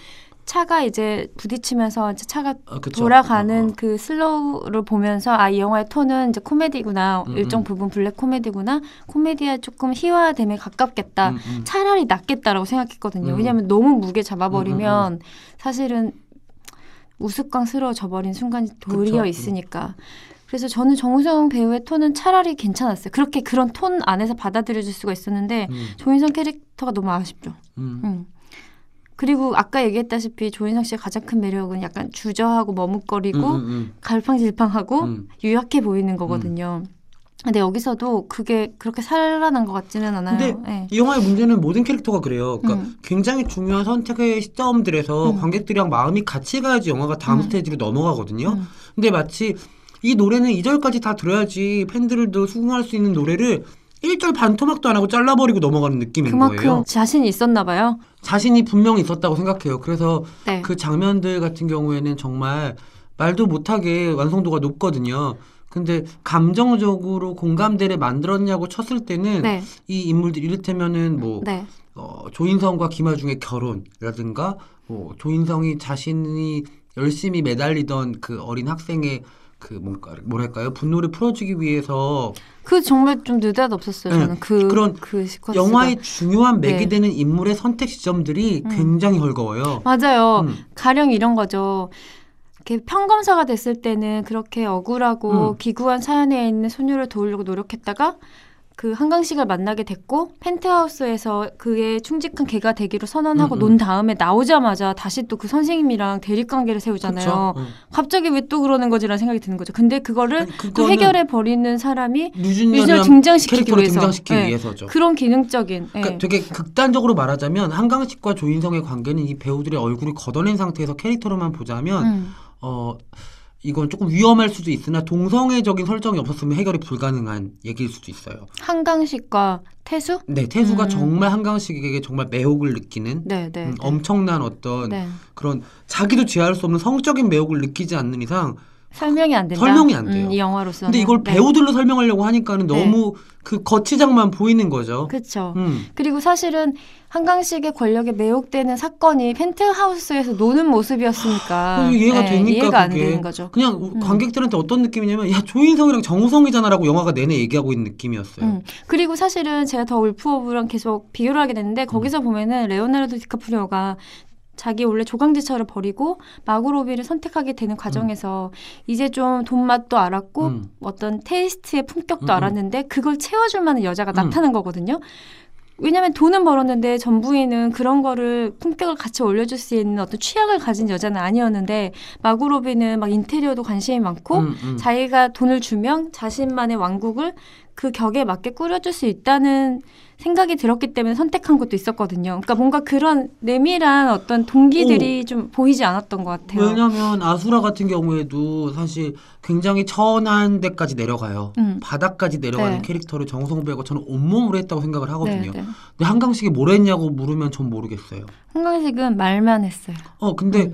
[SPEAKER 2] 차가 이제 부딪히면서 이제 차가
[SPEAKER 1] 어, 그쵸.
[SPEAKER 2] 돌아가는
[SPEAKER 1] 어, 어.
[SPEAKER 2] 그 slow를 보면서 아 이 영화의 톤은 이제 코미디구나
[SPEAKER 1] 음,
[SPEAKER 2] 일정
[SPEAKER 1] 음.
[SPEAKER 2] 부분 블랙 코미디구나 코미디에 조금 희화됨에 가깝겠다
[SPEAKER 1] 음, 음.
[SPEAKER 2] 차라리 낫겠다라고 생각했거든요
[SPEAKER 1] 음.
[SPEAKER 2] 왜냐하면 너무 무게 잡아버리면 사실은 우스꽝스러워져 버린 순간이 도리어
[SPEAKER 1] 그쵸. 음.
[SPEAKER 2] 있으니까 그래서 저는 정우성 배우의 톤은 차라리 괜찮았어요 그렇게 그런 톤 안에서 받아들여질 수가 있었는데
[SPEAKER 1] 음,
[SPEAKER 2] 조인성 캐릭터가 너무 아쉽죠
[SPEAKER 1] 음.
[SPEAKER 2] 음. 그리고 아까 얘기했다시피 조인성 씨의 가장 큰 매력은 약간 주저하고 머뭇거리고
[SPEAKER 1] 음, 음,
[SPEAKER 2] 갈팡질팡하고
[SPEAKER 1] 음.
[SPEAKER 2] 유약해 보이는 거거든요. 근데 여기서도 그게 그렇게 살아난 것 같지는 않아요.
[SPEAKER 1] 근데
[SPEAKER 2] 예.
[SPEAKER 1] 이 영화의 문제는 모든 캐릭터가 그래요. 그러니까
[SPEAKER 2] 음.
[SPEAKER 1] 굉장히 중요한 선택의 시점들에서
[SPEAKER 2] 음.
[SPEAKER 1] 관객들이랑 마음이 같이 가야지 영화가 다음
[SPEAKER 2] 음.
[SPEAKER 1] 스테이지로 넘어가거든요.
[SPEAKER 2] 음.
[SPEAKER 1] 근데 마치 이 노래는 2절까지 다 들어야지 팬들도 수긍할 수 있는 노래를 1절 반토막도 안 하고 잘라버리고 넘어가는 느낌인
[SPEAKER 2] 그만큼
[SPEAKER 1] 거예요.
[SPEAKER 2] 자신이 있었나 봐요.
[SPEAKER 1] 자신이 분명히 있었다고 생각해요. 그래서
[SPEAKER 2] 네.
[SPEAKER 1] 그 장면들 같은 경우에는 정말 말도 못하게 완성도가 높거든요. 근데 감정적으로 공감대를 만들었냐고 쳤을 때는
[SPEAKER 2] 네.
[SPEAKER 1] 이 인물들 이를테면은 뭐
[SPEAKER 2] 네.
[SPEAKER 1] 어, 조인성과 김아중의 결혼이라든가 뭐 조인성이 자신이 열심히 매달리던 그 어린 학생의 그 뭔가 뭐랄까요 분노를 풀어주기 위해서
[SPEAKER 2] 그 정말 좀 느닷없었어요.
[SPEAKER 1] 네.
[SPEAKER 2] 저는 그
[SPEAKER 1] 그런
[SPEAKER 2] 그.
[SPEAKER 1] 영화의 중요한 맥이
[SPEAKER 2] 네.
[SPEAKER 1] 되는 인물의 선택 시점들이
[SPEAKER 2] 음.
[SPEAKER 1] 굉장히 헐거워요.
[SPEAKER 2] 맞아요.
[SPEAKER 1] 음.
[SPEAKER 2] 가령 이런 거죠. 이렇게 평검사가 됐을 때는 그렇게 억울하고
[SPEAKER 1] 음.
[SPEAKER 2] 기구한 사연에 있는 소녀를 도우려고 노력했다가 그 한강식을 만나게 됐고 펜트하우스에서 그의 충직한 개가 되기로 선언하고
[SPEAKER 1] 음, 음.
[SPEAKER 2] 논 다음에 나오자마자 다시 또 그 선생님이랑 대립 관계를 세우잖아요.
[SPEAKER 1] 어.
[SPEAKER 2] 갑자기 왜 또 그러는 거지라는 생각이 드는 거죠. 근데 그거를
[SPEAKER 1] 아니,
[SPEAKER 2] 또 해결해 버리는 사람이 뮤지컬 등장시키기 위해서.
[SPEAKER 1] 등장시키기
[SPEAKER 2] 네.
[SPEAKER 1] 위해서죠.
[SPEAKER 2] 그런 기능적인. 예.
[SPEAKER 1] 그러니까 되게 극단적으로 말하자면 한강식과 조인성의 관계는 이 배우들의 얼굴을 걷어낸 상태에서 캐릭터로만 보자면
[SPEAKER 2] 음.
[SPEAKER 1] 어 이건 조금 위험할 수도 있으나 동성애적인 설정이 없었으면 해결이 불가능한 얘기일 수도 있어요.
[SPEAKER 2] 한강식과 태수?
[SPEAKER 1] 네, 태수가
[SPEAKER 2] 음.
[SPEAKER 1] 정말 한강식에게 정말 매혹을 느끼는
[SPEAKER 2] 네, 네.
[SPEAKER 1] 음,
[SPEAKER 2] 네.
[SPEAKER 1] 엄청난 어떤
[SPEAKER 2] 네.
[SPEAKER 1] 그런 자기도 지할 수 없는 성적인 매혹을 느끼지 않는 이상
[SPEAKER 2] 설명이 안 된다.
[SPEAKER 1] 설명이 안 돼요.
[SPEAKER 2] 음, 이 영화로서는.
[SPEAKER 1] 근데 이걸
[SPEAKER 2] 네.
[SPEAKER 1] 배우들로 설명하려고 하니까는
[SPEAKER 2] 네.
[SPEAKER 1] 너무 그 거치장만 보이는 거죠.
[SPEAKER 2] 그렇죠.
[SPEAKER 1] 음.
[SPEAKER 2] 그리고 사실은 한강식의 권력에 매혹되는 사건이 펜트하우스에서 노는 모습이었으니까
[SPEAKER 1] 이해가
[SPEAKER 2] 네,
[SPEAKER 1] 되니까
[SPEAKER 2] 이해가 안
[SPEAKER 1] 그게.
[SPEAKER 2] 되는 거죠.
[SPEAKER 1] 그냥
[SPEAKER 2] 음.
[SPEAKER 1] 관객들한테 어떤 느낌이냐면 야 조인성이랑 정우성이잖아라고 영화가 내내 얘기하고 있는 느낌이었어요.
[SPEAKER 2] 음. 그리고 사실은 제가 The Wolf of랑 계속 비교를 하게 됐는데
[SPEAKER 1] 음.
[SPEAKER 2] 거기서 보면은 레오나르도 디카프리오가 자기 원래 조강지처를 버리고 마고 로비를 선택하게 되는 과정에서 이제 좀 돈맛도 알았고
[SPEAKER 1] 음.
[SPEAKER 2] 어떤 taste의 품격도
[SPEAKER 1] 음, 음.
[SPEAKER 2] 알았는데 그걸 채워줄 만한 여자가
[SPEAKER 1] 음.
[SPEAKER 2] 나타난 거거든요. 왜냐면 돈은 벌었는데 전 부인은 그런 거를 품격을 같이 올려줄 수 있는 어떤 취향을 가진 여자는 아니었는데 마고로비는 막 인테리어도 관심이 많고
[SPEAKER 1] 음, 음.
[SPEAKER 2] 자기가 돈을 주면 자신만의 왕국을 그 격에 맞게 꾸려줄 수 있다는 생각이 들었기 때문에 선택한 것도 있었거든요. 그러니까 뭔가 그런 내밀한 어떤 동기들이 좀 보이지 않았던 것 같아요.
[SPEAKER 1] 왜냐면 아수라 같은 경우에도 사실 굉장히 천한 데까지 내려가요.
[SPEAKER 2] 음.
[SPEAKER 1] 바닥까지 내려가는
[SPEAKER 2] 네.
[SPEAKER 1] 캐릭터를 정우성 배우가 저는 온몸으로 했다고 생각을 하거든요.
[SPEAKER 2] 네, 네.
[SPEAKER 1] 근데 한강식이 뭘 했냐고 물으면 전 모르겠어요.
[SPEAKER 2] 한강식은 말만 했어요.
[SPEAKER 1] 어 근데
[SPEAKER 2] 음.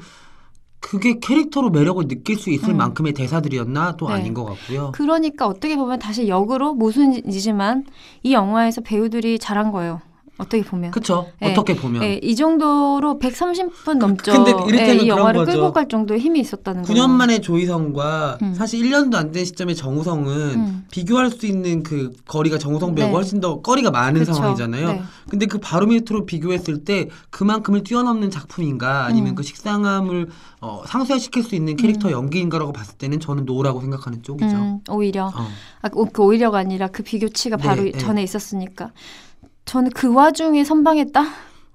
[SPEAKER 1] 그게 캐릭터로 매력을 느낄 수 있을
[SPEAKER 2] 음.
[SPEAKER 1] 만큼의 대사들이었나 또
[SPEAKER 2] 네.
[SPEAKER 1] 아닌 것 같고요.
[SPEAKER 2] 그러니까 어떻게 보면 다시 역으로 모순이지만 이 영화에서 배우들이 잘한 거예요. 어떻게 보면.
[SPEAKER 1] 그쵸?
[SPEAKER 2] 네.
[SPEAKER 1] 어떻게 보면.
[SPEAKER 2] 예, 이 정도로 130분 넘죠.
[SPEAKER 1] 근데 이를테면
[SPEAKER 2] 예, 이 영화를
[SPEAKER 1] 거죠.
[SPEAKER 2] 끌고 갈 정도의 힘이 있었다는 거예요.
[SPEAKER 1] 9년 만에 조희성과
[SPEAKER 2] 음.
[SPEAKER 1] 사실 1년도 안 된 시점에 정우성은
[SPEAKER 2] 음.
[SPEAKER 1] 비교할 수 있는 그 거리가 정우성 배우가
[SPEAKER 2] 네.
[SPEAKER 1] 훨씬 더 거리가 많은
[SPEAKER 2] 그쵸.
[SPEAKER 1] 상황이잖아요.
[SPEAKER 2] 네.
[SPEAKER 1] 근데 그 바로미터로 비교했을 때 그만큼을 뛰어넘는 작품인가 아니면
[SPEAKER 2] 음.
[SPEAKER 1] 그 식상함을 어, 상쇄시킬 수 있는 캐릭터 연기인가라고 봤을 때는 저는 no라고 생각하는 쪽이죠.
[SPEAKER 2] 음, 오히려
[SPEAKER 1] 어.
[SPEAKER 2] 아, 오- 그 오히려가 아니라 그 비교치가
[SPEAKER 1] 네,
[SPEAKER 2] 바로
[SPEAKER 1] 네.
[SPEAKER 2] 전에 있었으니까 저는 그 와중에 선방했다.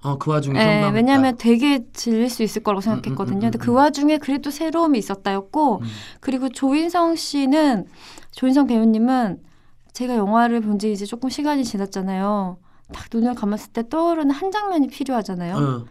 [SPEAKER 1] 어, 그 와중에
[SPEAKER 2] 예,
[SPEAKER 1] 선방했다.
[SPEAKER 2] 왜냐하면 되게 질릴 수 있을 거라고 생각했거든요.
[SPEAKER 1] 음, 음, 음,
[SPEAKER 2] 근데 그
[SPEAKER 1] 음.
[SPEAKER 2] 와중에 그래도 새로움이 있었다였고
[SPEAKER 1] 음.
[SPEAKER 2] 그리고 조인성 씨는 조인성 배우님은 제가 영화를 본 지 이제 조금 시간이 지났잖아요. 딱 눈을 감았을 때 떠오르는 한 장면이 필요하잖아요.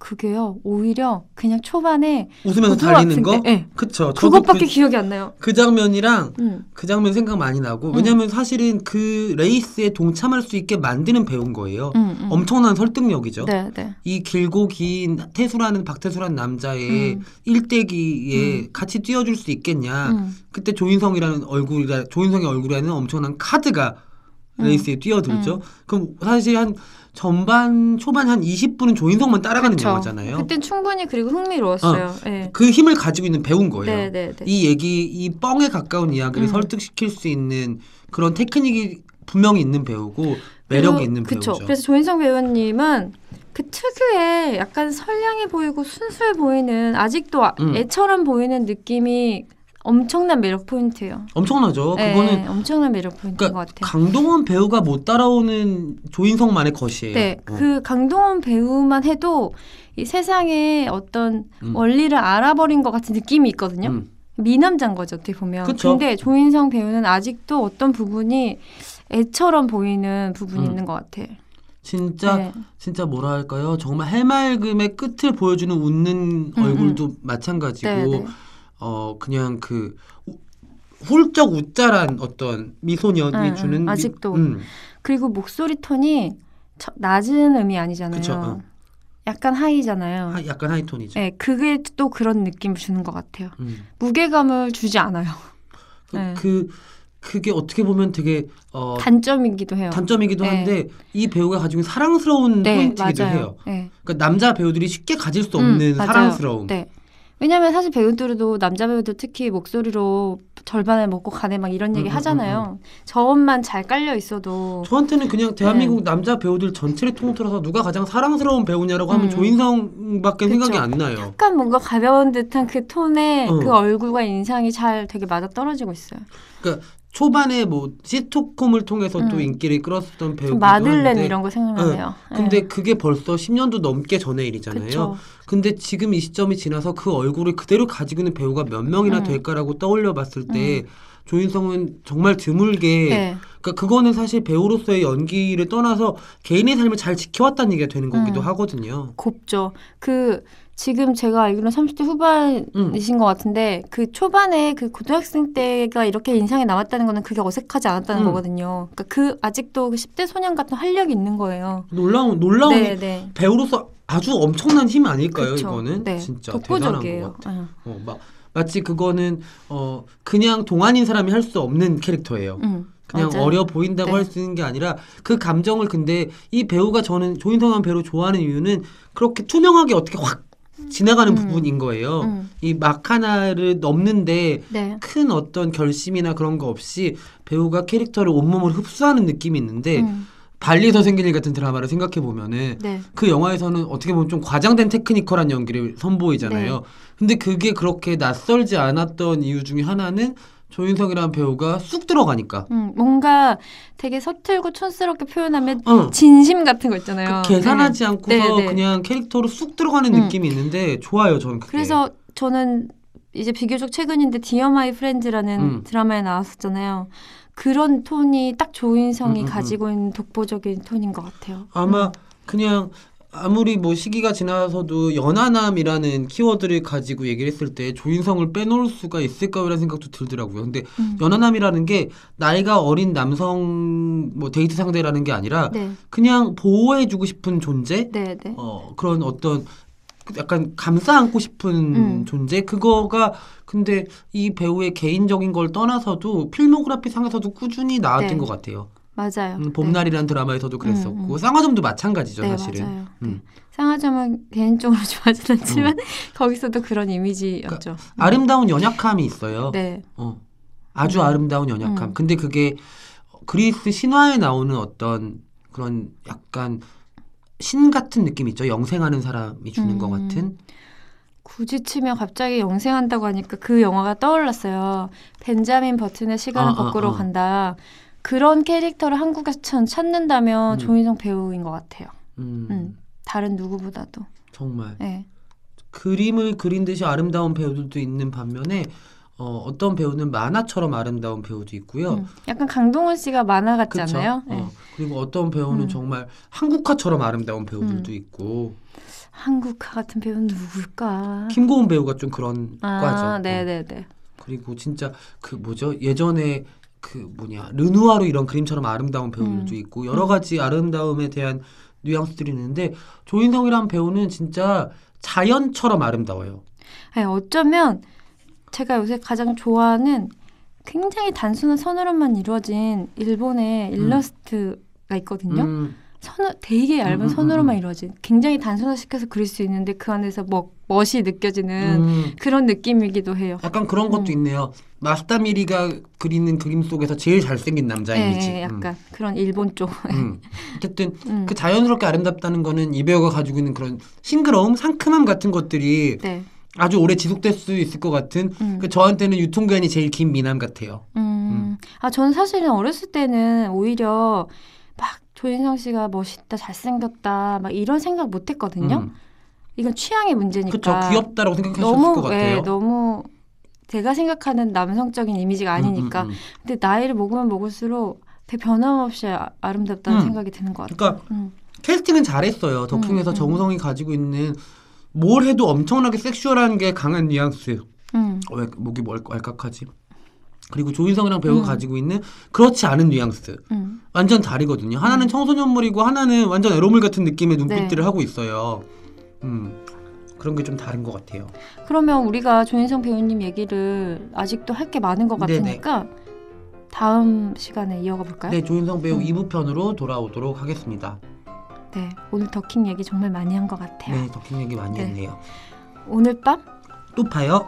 [SPEAKER 1] 어.
[SPEAKER 2] 그게요 오히려 그냥 초반에
[SPEAKER 1] 웃으면서 달리는 거?
[SPEAKER 2] 때, 예.
[SPEAKER 1] 그쵸.
[SPEAKER 2] 그것밖에
[SPEAKER 1] 그,
[SPEAKER 2] 기억이 안 나요.
[SPEAKER 1] 그 장면이랑
[SPEAKER 2] 음.
[SPEAKER 1] 그 장면 생각 많이 나고 왜냐면 사실은 그 레이스에 동참할 수 있게 만드는 배우인 거예요.
[SPEAKER 2] 음, 음.
[SPEAKER 1] 엄청난 설득력이죠.
[SPEAKER 2] 네, 네.
[SPEAKER 1] 이 길고 긴 태수라는 박태수라는 남자의
[SPEAKER 2] 음.
[SPEAKER 1] 일대기에 같이 뛰어줄 수 있겠냐.
[SPEAKER 2] 음.
[SPEAKER 1] 그때 조인성이라는 얼굴이라 조인성의 얼굴에는 엄청난 카드가 레이스에 뛰어들죠. 그럼 사실 한 전반 초반 한 20분은 조인성만 따라가는
[SPEAKER 2] 그쵸.
[SPEAKER 1] 영화잖아요.
[SPEAKER 2] 그땐 충분히 그리고 흥미로웠어요. 네.
[SPEAKER 1] 그 힘을 가지고 있는 배우인 거예요.
[SPEAKER 2] 네, 네, 네.
[SPEAKER 1] 이 얘기 이 뻥에 가까운 이야기를
[SPEAKER 2] 음.
[SPEAKER 1] 설득시킬 수 있는 그런 테크닉이 분명히 있는 배우고 매력이
[SPEAKER 2] 그리고-
[SPEAKER 1] 있는
[SPEAKER 2] 그쵸.
[SPEAKER 1] 배우죠.
[SPEAKER 2] 그래서 조인성 배우님은 그 특유의 약간 선량해 보이고 순수해 보이는 아직도 아-
[SPEAKER 1] 음.
[SPEAKER 2] 애처럼 보이는 느낌이 엄청난 매력 포인트예요.
[SPEAKER 1] 엄청나죠.
[SPEAKER 2] 네,
[SPEAKER 1] 그거는
[SPEAKER 2] 엄청난 매력 포인트인
[SPEAKER 1] 그러니까
[SPEAKER 2] 것 같아요.
[SPEAKER 1] 강동원 배우가 못 따라오는 조인성만의 것이에요.
[SPEAKER 2] 네,
[SPEAKER 1] 어.
[SPEAKER 2] 그 강동원 배우만 해도 이 세상에 어떤
[SPEAKER 1] 음.
[SPEAKER 2] 원리를 알아버린 것 같은 느낌이 있거든요.
[SPEAKER 1] 음.
[SPEAKER 2] 미남자인 거죠, 어떻게 보면.
[SPEAKER 1] 그쵸.
[SPEAKER 2] 근데 조인성 배우는 아직도 어떤 부분이 애처럼 보이는 부분이
[SPEAKER 1] 음.
[SPEAKER 2] 있는 것 같아.
[SPEAKER 1] 진짜
[SPEAKER 2] 네.
[SPEAKER 1] 진짜 뭐라 할까요? 정말 해맑음의 끝을 보여주는 웃는
[SPEAKER 2] 음,
[SPEAKER 1] 얼굴도 마찬가지고
[SPEAKER 2] 네, 네.
[SPEAKER 1] 어 그냥 그 우- 훌쩍 웃자란 어떤 미소년이
[SPEAKER 2] 응, 응,
[SPEAKER 1] 주는 미-
[SPEAKER 2] 아직도.
[SPEAKER 1] 음,
[SPEAKER 2] 그리고 목소리 톤이 처- 낮은 음이 아니잖아요.
[SPEAKER 1] 그쵸, 어.
[SPEAKER 2] 약간 high잖아요.
[SPEAKER 1] 하- 약간 high 톤이죠.
[SPEAKER 2] 네, 그게 또 그런 느낌을 주는 것 같아요.
[SPEAKER 1] 음.
[SPEAKER 2] 무게감을 주지 않아요.
[SPEAKER 1] 그,
[SPEAKER 2] 네.
[SPEAKER 1] 그 그게 어떻게 보면 되게 어,
[SPEAKER 2] 단점이기도 해요.
[SPEAKER 1] 단점이기도
[SPEAKER 2] 네.
[SPEAKER 1] 한데 이 배우가 가지고 있는 사랑스러운
[SPEAKER 2] 네,
[SPEAKER 1] 포인트이기도
[SPEAKER 2] 맞아요.
[SPEAKER 1] 해요.
[SPEAKER 2] 네.
[SPEAKER 1] 그러니까 남자 배우들이 쉽게 가질 수
[SPEAKER 2] 음,
[SPEAKER 1] 없는
[SPEAKER 2] 맞아요.
[SPEAKER 1] 사랑스러움.
[SPEAKER 2] 네. 왜냐면 사실 배우들도 남자 배우들 특히 목소리로 절반을 먹고 가네 막 이런 얘기
[SPEAKER 1] 음, 음,
[SPEAKER 2] 하잖아요. 저음만 잘 깔려 있어도
[SPEAKER 1] 저한테는 그냥 대한민국
[SPEAKER 2] 네.
[SPEAKER 1] 남자 배우들 전체를 통틀어서 누가 가장 사랑스러운 배우냐라고 하면
[SPEAKER 2] 음.
[SPEAKER 1] 조인성밖에
[SPEAKER 2] 그쵸.
[SPEAKER 1] 생각이 안 나요.
[SPEAKER 2] 약간 뭔가 가벼운 듯한 그 톤에
[SPEAKER 1] 어.
[SPEAKER 2] 그 얼굴과 인상이 잘 되게 맞아 떨어지고 있어요.
[SPEAKER 1] 그러니까 초반에 뭐 시트콤을 통해서 또
[SPEAKER 2] 음.
[SPEAKER 1] 인기를 끌었던 배우기도
[SPEAKER 2] 좀 마들렌 이런 거 생각나네요.
[SPEAKER 1] 근데 그게 벌써 10년도 넘게 전의 일이잖아요.
[SPEAKER 2] 그쵸.
[SPEAKER 1] 근데 지금 이 시점이 지나서 그 얼굴을 그대로 가지고 있는 배우가 몇 명이나
[SPEAKER 2] 음.
[SPEAKER 1] 될까라고 떠올려 봤을 때 조인성은 정말 드물게
[SPEAKER 2] 네.
[SPEAKER 1] 그러니까 그거는 사실 배우로서의 연기를 떠나서 개인의 삶을 잘 지켜왔다는 얘기가 되는 거기도
[SPEAKER 2] 음.
[SPEAKER 1] 하거든요.
[SPEAKER 2] 곱죠. 그 지금 제가 알기로는 30대 후반이신 것 같은데 그 초반에 그 고등학생 때가 이렇게 인상에 남았다는 거는 그게 어색하지 않았다는
[SPEAKER 1] 음.
[SPEAKER 2] 거거든요. 그러니까 그 아직도 그 10대 소년 같은 활력이 있는 거예요.
[SPEAKER 1] 놀라운 놀라운
[SPEAKER 2] 네, 네.
[SPEAKER 1] 배우로서 아주 엄청난 힘 아닐까요?
[SPEAKER 2] 그쵸.
[SPEAKER 1] 이거는
[SPEAKER 2] 네.
[SPEAKER 1] 진짜 대단한 것
[SPEAKER 2] 독보적이에요.
[SPEAKER 1] 같아요.
[SPEAKER 2] 응.
[SPEAKER 1] 어, 막 마치 그거는 어 그냥 동안인 사람이 할 수 없는 캐릭터예요.
[SPEAKER 2] 응.
[SPEAKER 1] 그냥
[SPEAKER 2] 맞아요.
[SPEAKER 1] 어려 보인다고
[SPEAKER 2] 네.
[SPEAKER 1] 할수 있는 게 아니라 그 감정을 근데 이 배우가 저는 조인성 한 배우 좋아하는 이유는 그렇게 투명하게 어떻게 확 지나가는
[SPEAKER 2] 음.
[SPEAKER 1] 부분인 거예요.
[SPEAKER 2] 음.
[SPEAKER 1] 이막 하나를 넘는데
[SPEAKER 2] 네.
[SPEAKER 1] 큰 어떤 결심이나 그런 거 없이 배우가 캐릭터를 온몸으로 흡수하는 느낌이 있는데
[SPEAKER 2] 음.
[SPEAKER 1] 발리에서 생긴 일 같은 드라마를 생각해 보면은
[SPEAKER 2] 네.
[SPEAKER 1] 그 영화에서는 어떻게 보면 좀 과장된 technical한 연기를 선보이잖아요.
[SPEAKER 2] 네.
[SPEAKER 1] 근데 그게 그렇게 낯설지 않았던 이유 중에 하나는 조인성이라는 배우가 쑥 들어가니까.
[SPEAKER 2] 음, 뭔가 되게 서툴고 촌스럽게 표현하면
[SPEAKER 1] 어.
[SPEAKER 2] 진심 같은 거 있잖아요.
[SPEAKER 1] 그 계산하지 않고서
[SPEAKER 2] 네, 네.
[SPEAKER 1] 그냥 캐릭터로 쑥 들어가는
[SPEAKER 2] 음.
[SPEAKER 1] 느낌이 있는데 좋아요, 저는 그게.
[SPEAKER 2] 그래서 저는 이제 비교적 최근인데 디어 마이 프렌즈라는
[SPEAKER 1] 음.
[SPEAKER 2] 드라마에 나왔었잖아요. 그런 톤이 딱 조인성이
[SPEAKER 1] 음, 음, 음.
[SPEAKER 2] 가지고 있는 독보적인 톤인 것 같아요.
[SPEAKER 1] 아마
[SPEAKER 2] 음.
[SPEAKER 1] 그냥 아무리 뭐 시기가 지나서도 연하남이라는 키워드를 가지고 얘기를 했을 때 조인성을 빼놓을 수가 있을까라는 생각도 들더라고요. 근데
[SPEAKER 2] 음.
[SPEAKER 1] 연하남이라는 게 나이가 어린 남성 뭐 데이트 상대라는 게 아니라
[SPEAKER 2] 네,
[SPEAKER 1] 그냥 보호해주고 싶은 존재,
[SPEAKER 2] 네, 네.
[SPEAKER 1] 어 그런 어떤 약간 감싸 안고 싶은
[SPEAKER 2] 음.
[SPEAKER 1] 존재 그거가 근데 이 배우의 개인적인 걸 떠나서도 필모그래피 상에서도 꾸준히 나왔던
[SPEAKER 2] 네.
[SPEAKER 1] 것 같아요.
[SPEAKER 2] 맞아요.
[SPEAKER 1] 음, 봄날이라는 드라마에서도 그랬었고
[SPEAKER 2] 음, 음.
[SPEAKER 1] 쌍화점도 마찬가지죠
[SPEAKER 2] 네,
[SPEAKER 1] 사실은.
[SPEAKER 2] 맞아요. 네. [LAUGHS]
[SPEAKER 1] 음.
[SPEAKER 2] 쌍화점은 개인적으로 좋아하진 않지만 거기서도 그런 이미지였죠.
[SPEAKER 1] 아름다운 연약함이 있어요.
[SPEAKER 2] 네,
[SPEAKER 1] 어. 아주
[SPEAKER 2] 음.
[SPEAKER 1] 아름다운 연약함.
[SPEAKER 2] 음.
[SPEAKER 1] 근데 그게 그리스 신화에 나오는 어떤 그런 약간 신 같은 느낌 있죠. 영생하는 사람이 주는
[SPEAKER 2] 음.
[SPEAKER 1] 것 같은.
[SPEAKER 2] 굳이 치면 갑자기 영생한다고 하니까 그 영화가 떠올랐어요. 벤자민 버튼의 시간을
[SPEAKER 1] 아, 아,
[SPEAKER 2] 거꾸로
[SPEAKER 1] 아.
[SPEAKER 2] 간다. 그런 캐릭터를 한국에서 천- 찾는다면
[SPEAKER 1] 음.
[SPEAKER 2] 조인성 배우인 것 같아요.
[SPEAKER 1] 음,
[SPEAKER 2] 음, 다른 누구보다도.
[SPEAKER 1] 정말
[SPEAKER 2] 네.
[SPEAKER 1] 그림을 그린 듯이 아름다운 배우들도 있는 반면에 어, 어떤 배우는 만화처럼 아름다운 배우도 있고요.
[SPEAKER 2] 음, 약간 강동원 씨가 만화
[SPEAKER 1] 그쵸?
[SPEAKER 2] 않아요?
[SPEAKER 1] 어,
[SPEAKER 2] 네.
[SPEAKER 1] 그리고 어떤 배우는
[SPEAKER 2] 음.
[SPEAKER 1] 정말 한국화처럼 아름다운 배우들도 있고
[SPEAKER 2] 한국화 같은 배우는 누굴까?
[SPEAKER 1] 김고은 배우가 좀 그런
[SPEAKER 2] 아,
[SPEAKER 1] 과죠. 어.
[SPEAKER 2] 네네네.
[SPEAKER 1] 그리고 진짜 그 뭐죠 예전에 그 뭐냐 르누아르 이런 그림처럼 아름다운 배우들도
[SPEAKER 2] 음.
[SPEAKER 1] 있고 여러 가지 아름다움에 대한 뉘앙스들이 있는데 조인성이란 배우는 진짜 자연처럼 아름다워요.
[SPEAKER 2] 아니, 어쩌면 제가 요새 가장 좋아하는 굉장히 단순한 선으로만 이루어진 일본의 일러스트가 있거든요.
[SPEAKER 1] 음,
[SPEAKER 2] 선으 되게 얇은
[SPEAKER 1] 음, 음,
[SPEAKER 2] 선으로만
[SPEAKER 1] 음.
[SPEAKER 2] 이루어진 굉장히 단순화시켜서 그릴 수 있는데 그 안에서 뭐 멋이 느껴지는
[SPEAKER 1] 음,
[SPEAKER 2] 그런 느낌이기도 해요.
[SPEAKER 1] 약간 그런 것도
[SPEAKER 2] 음.
[SPEAKER 1] 있네요. 마스타미리가 그리는 그림 속에서 제일 잘생긴 남자
[SPEAKER 2] 예,
[SPEAKER 1] 이미지.
[SPEAKER 2] 예, 약간 그런 일본 쪽.
[SPEAKER 1] 음. 음. 어쨌든 [LAUGHS]
[SPEAKER 2] 음.
[SPEAKER 1] 그 자연스럽게 아름답다는 거는 이 배우가 가지고 있는 그런 싱그러움, 상큼함 같은 것들이
[SPEAKER 2] 네.
[SPEAKER 1] 아주 오래 지속될 수 있을 것 같은
[SPEAKER 2] 음.
[SPEAKER 1] 그 저한테는 유통기한이 제일 긴 미남 같아요.
[SPEAKER 2] 음. 아, 저는 사실은 어렸을 때는 오히려 막 조인성 씨가 멋있다, 잘생겼다, 막 이런 생각 못 했거든요.
[SPEAKER 1] 음.
[SPEAKER 2] 이건 취향의 문제니까.
[SPEAKER 1] 그쵸 귀엽다라고 생각하셨을
[SPEAKER 2] 너무,
[SPEAKER 1] 것 같아요.
[SPEAKER 2] 예, 너무 제가 생각하는 남성적인 이미지가 아니니까.
[SPEAKER 1] 음, 음, 음.
[SPEAKER 2] 근데 나이를 먹으면 먹을수록 되게 변함없이 아, 아름답다는
[SPEAKER 1] 음.
[SPEAKER 2] 생각이 드는 것 같아요.
[SPEAKER 1] 그러니까
[SPEAKER 2] 음.
[SPEAKER 1] 캐스팅은 잘했어요. 덕킹에서
[SPEAKER 2] 음, 음.
[SPEAKER 1] 정우성이 가지고 있는 뭘 해도 엄청나게 섹슈얼한 게 강한 뉘앙스.
[SPEAKER 2] 음.
[SPEAKER 1] 왜 목이 뭘 왈칵하지? 그리고 조인성이랑 배우가
[SPEAKER 2] 음.
[SPEAKER 1] 가지고 있는 그렇지 않은 뉘앙스.
[SPEAKER 2] 음.
[SPEAKER 1] 완전 다르거든요. 하나는
[SPEAKER 2] 음.
[SPEAKER 1] 청소년물이고 하나는 완전 에로물 같은 느낌의
[SPEAKER 2] 네.
[SPEAKER 1] 눈빛들을 하고 있어요. 음. 그런 게 좀 다른 것 같아요.
[SPEAKER 2] 그러면 우리가 조인성 배우님 얘기를 아직도 할 게 많은 것
[SPEAKER 1] 네네.
[SPEAKER 2] 같으니까 다음 시간에 이어가 볼까요?
[SPEAKER 1] 네, 조인성 배우
[SPEAKER 2] 음.
[SPEAKER 1] 2부 편으로 돌아오도록 하겠습니다.
[SPEAKER 2] 네, 오늘 더킹 얘기 정말 많이 한 것 같아요.
[SPEAKER 1] 네, 덕킹 얘기 많이
[SPEAKER 2] 네.
[SPEAKER 1] 했네요.
[SPEAKER 2] 오늘
[SPEAKER 1] 밤또 봐요.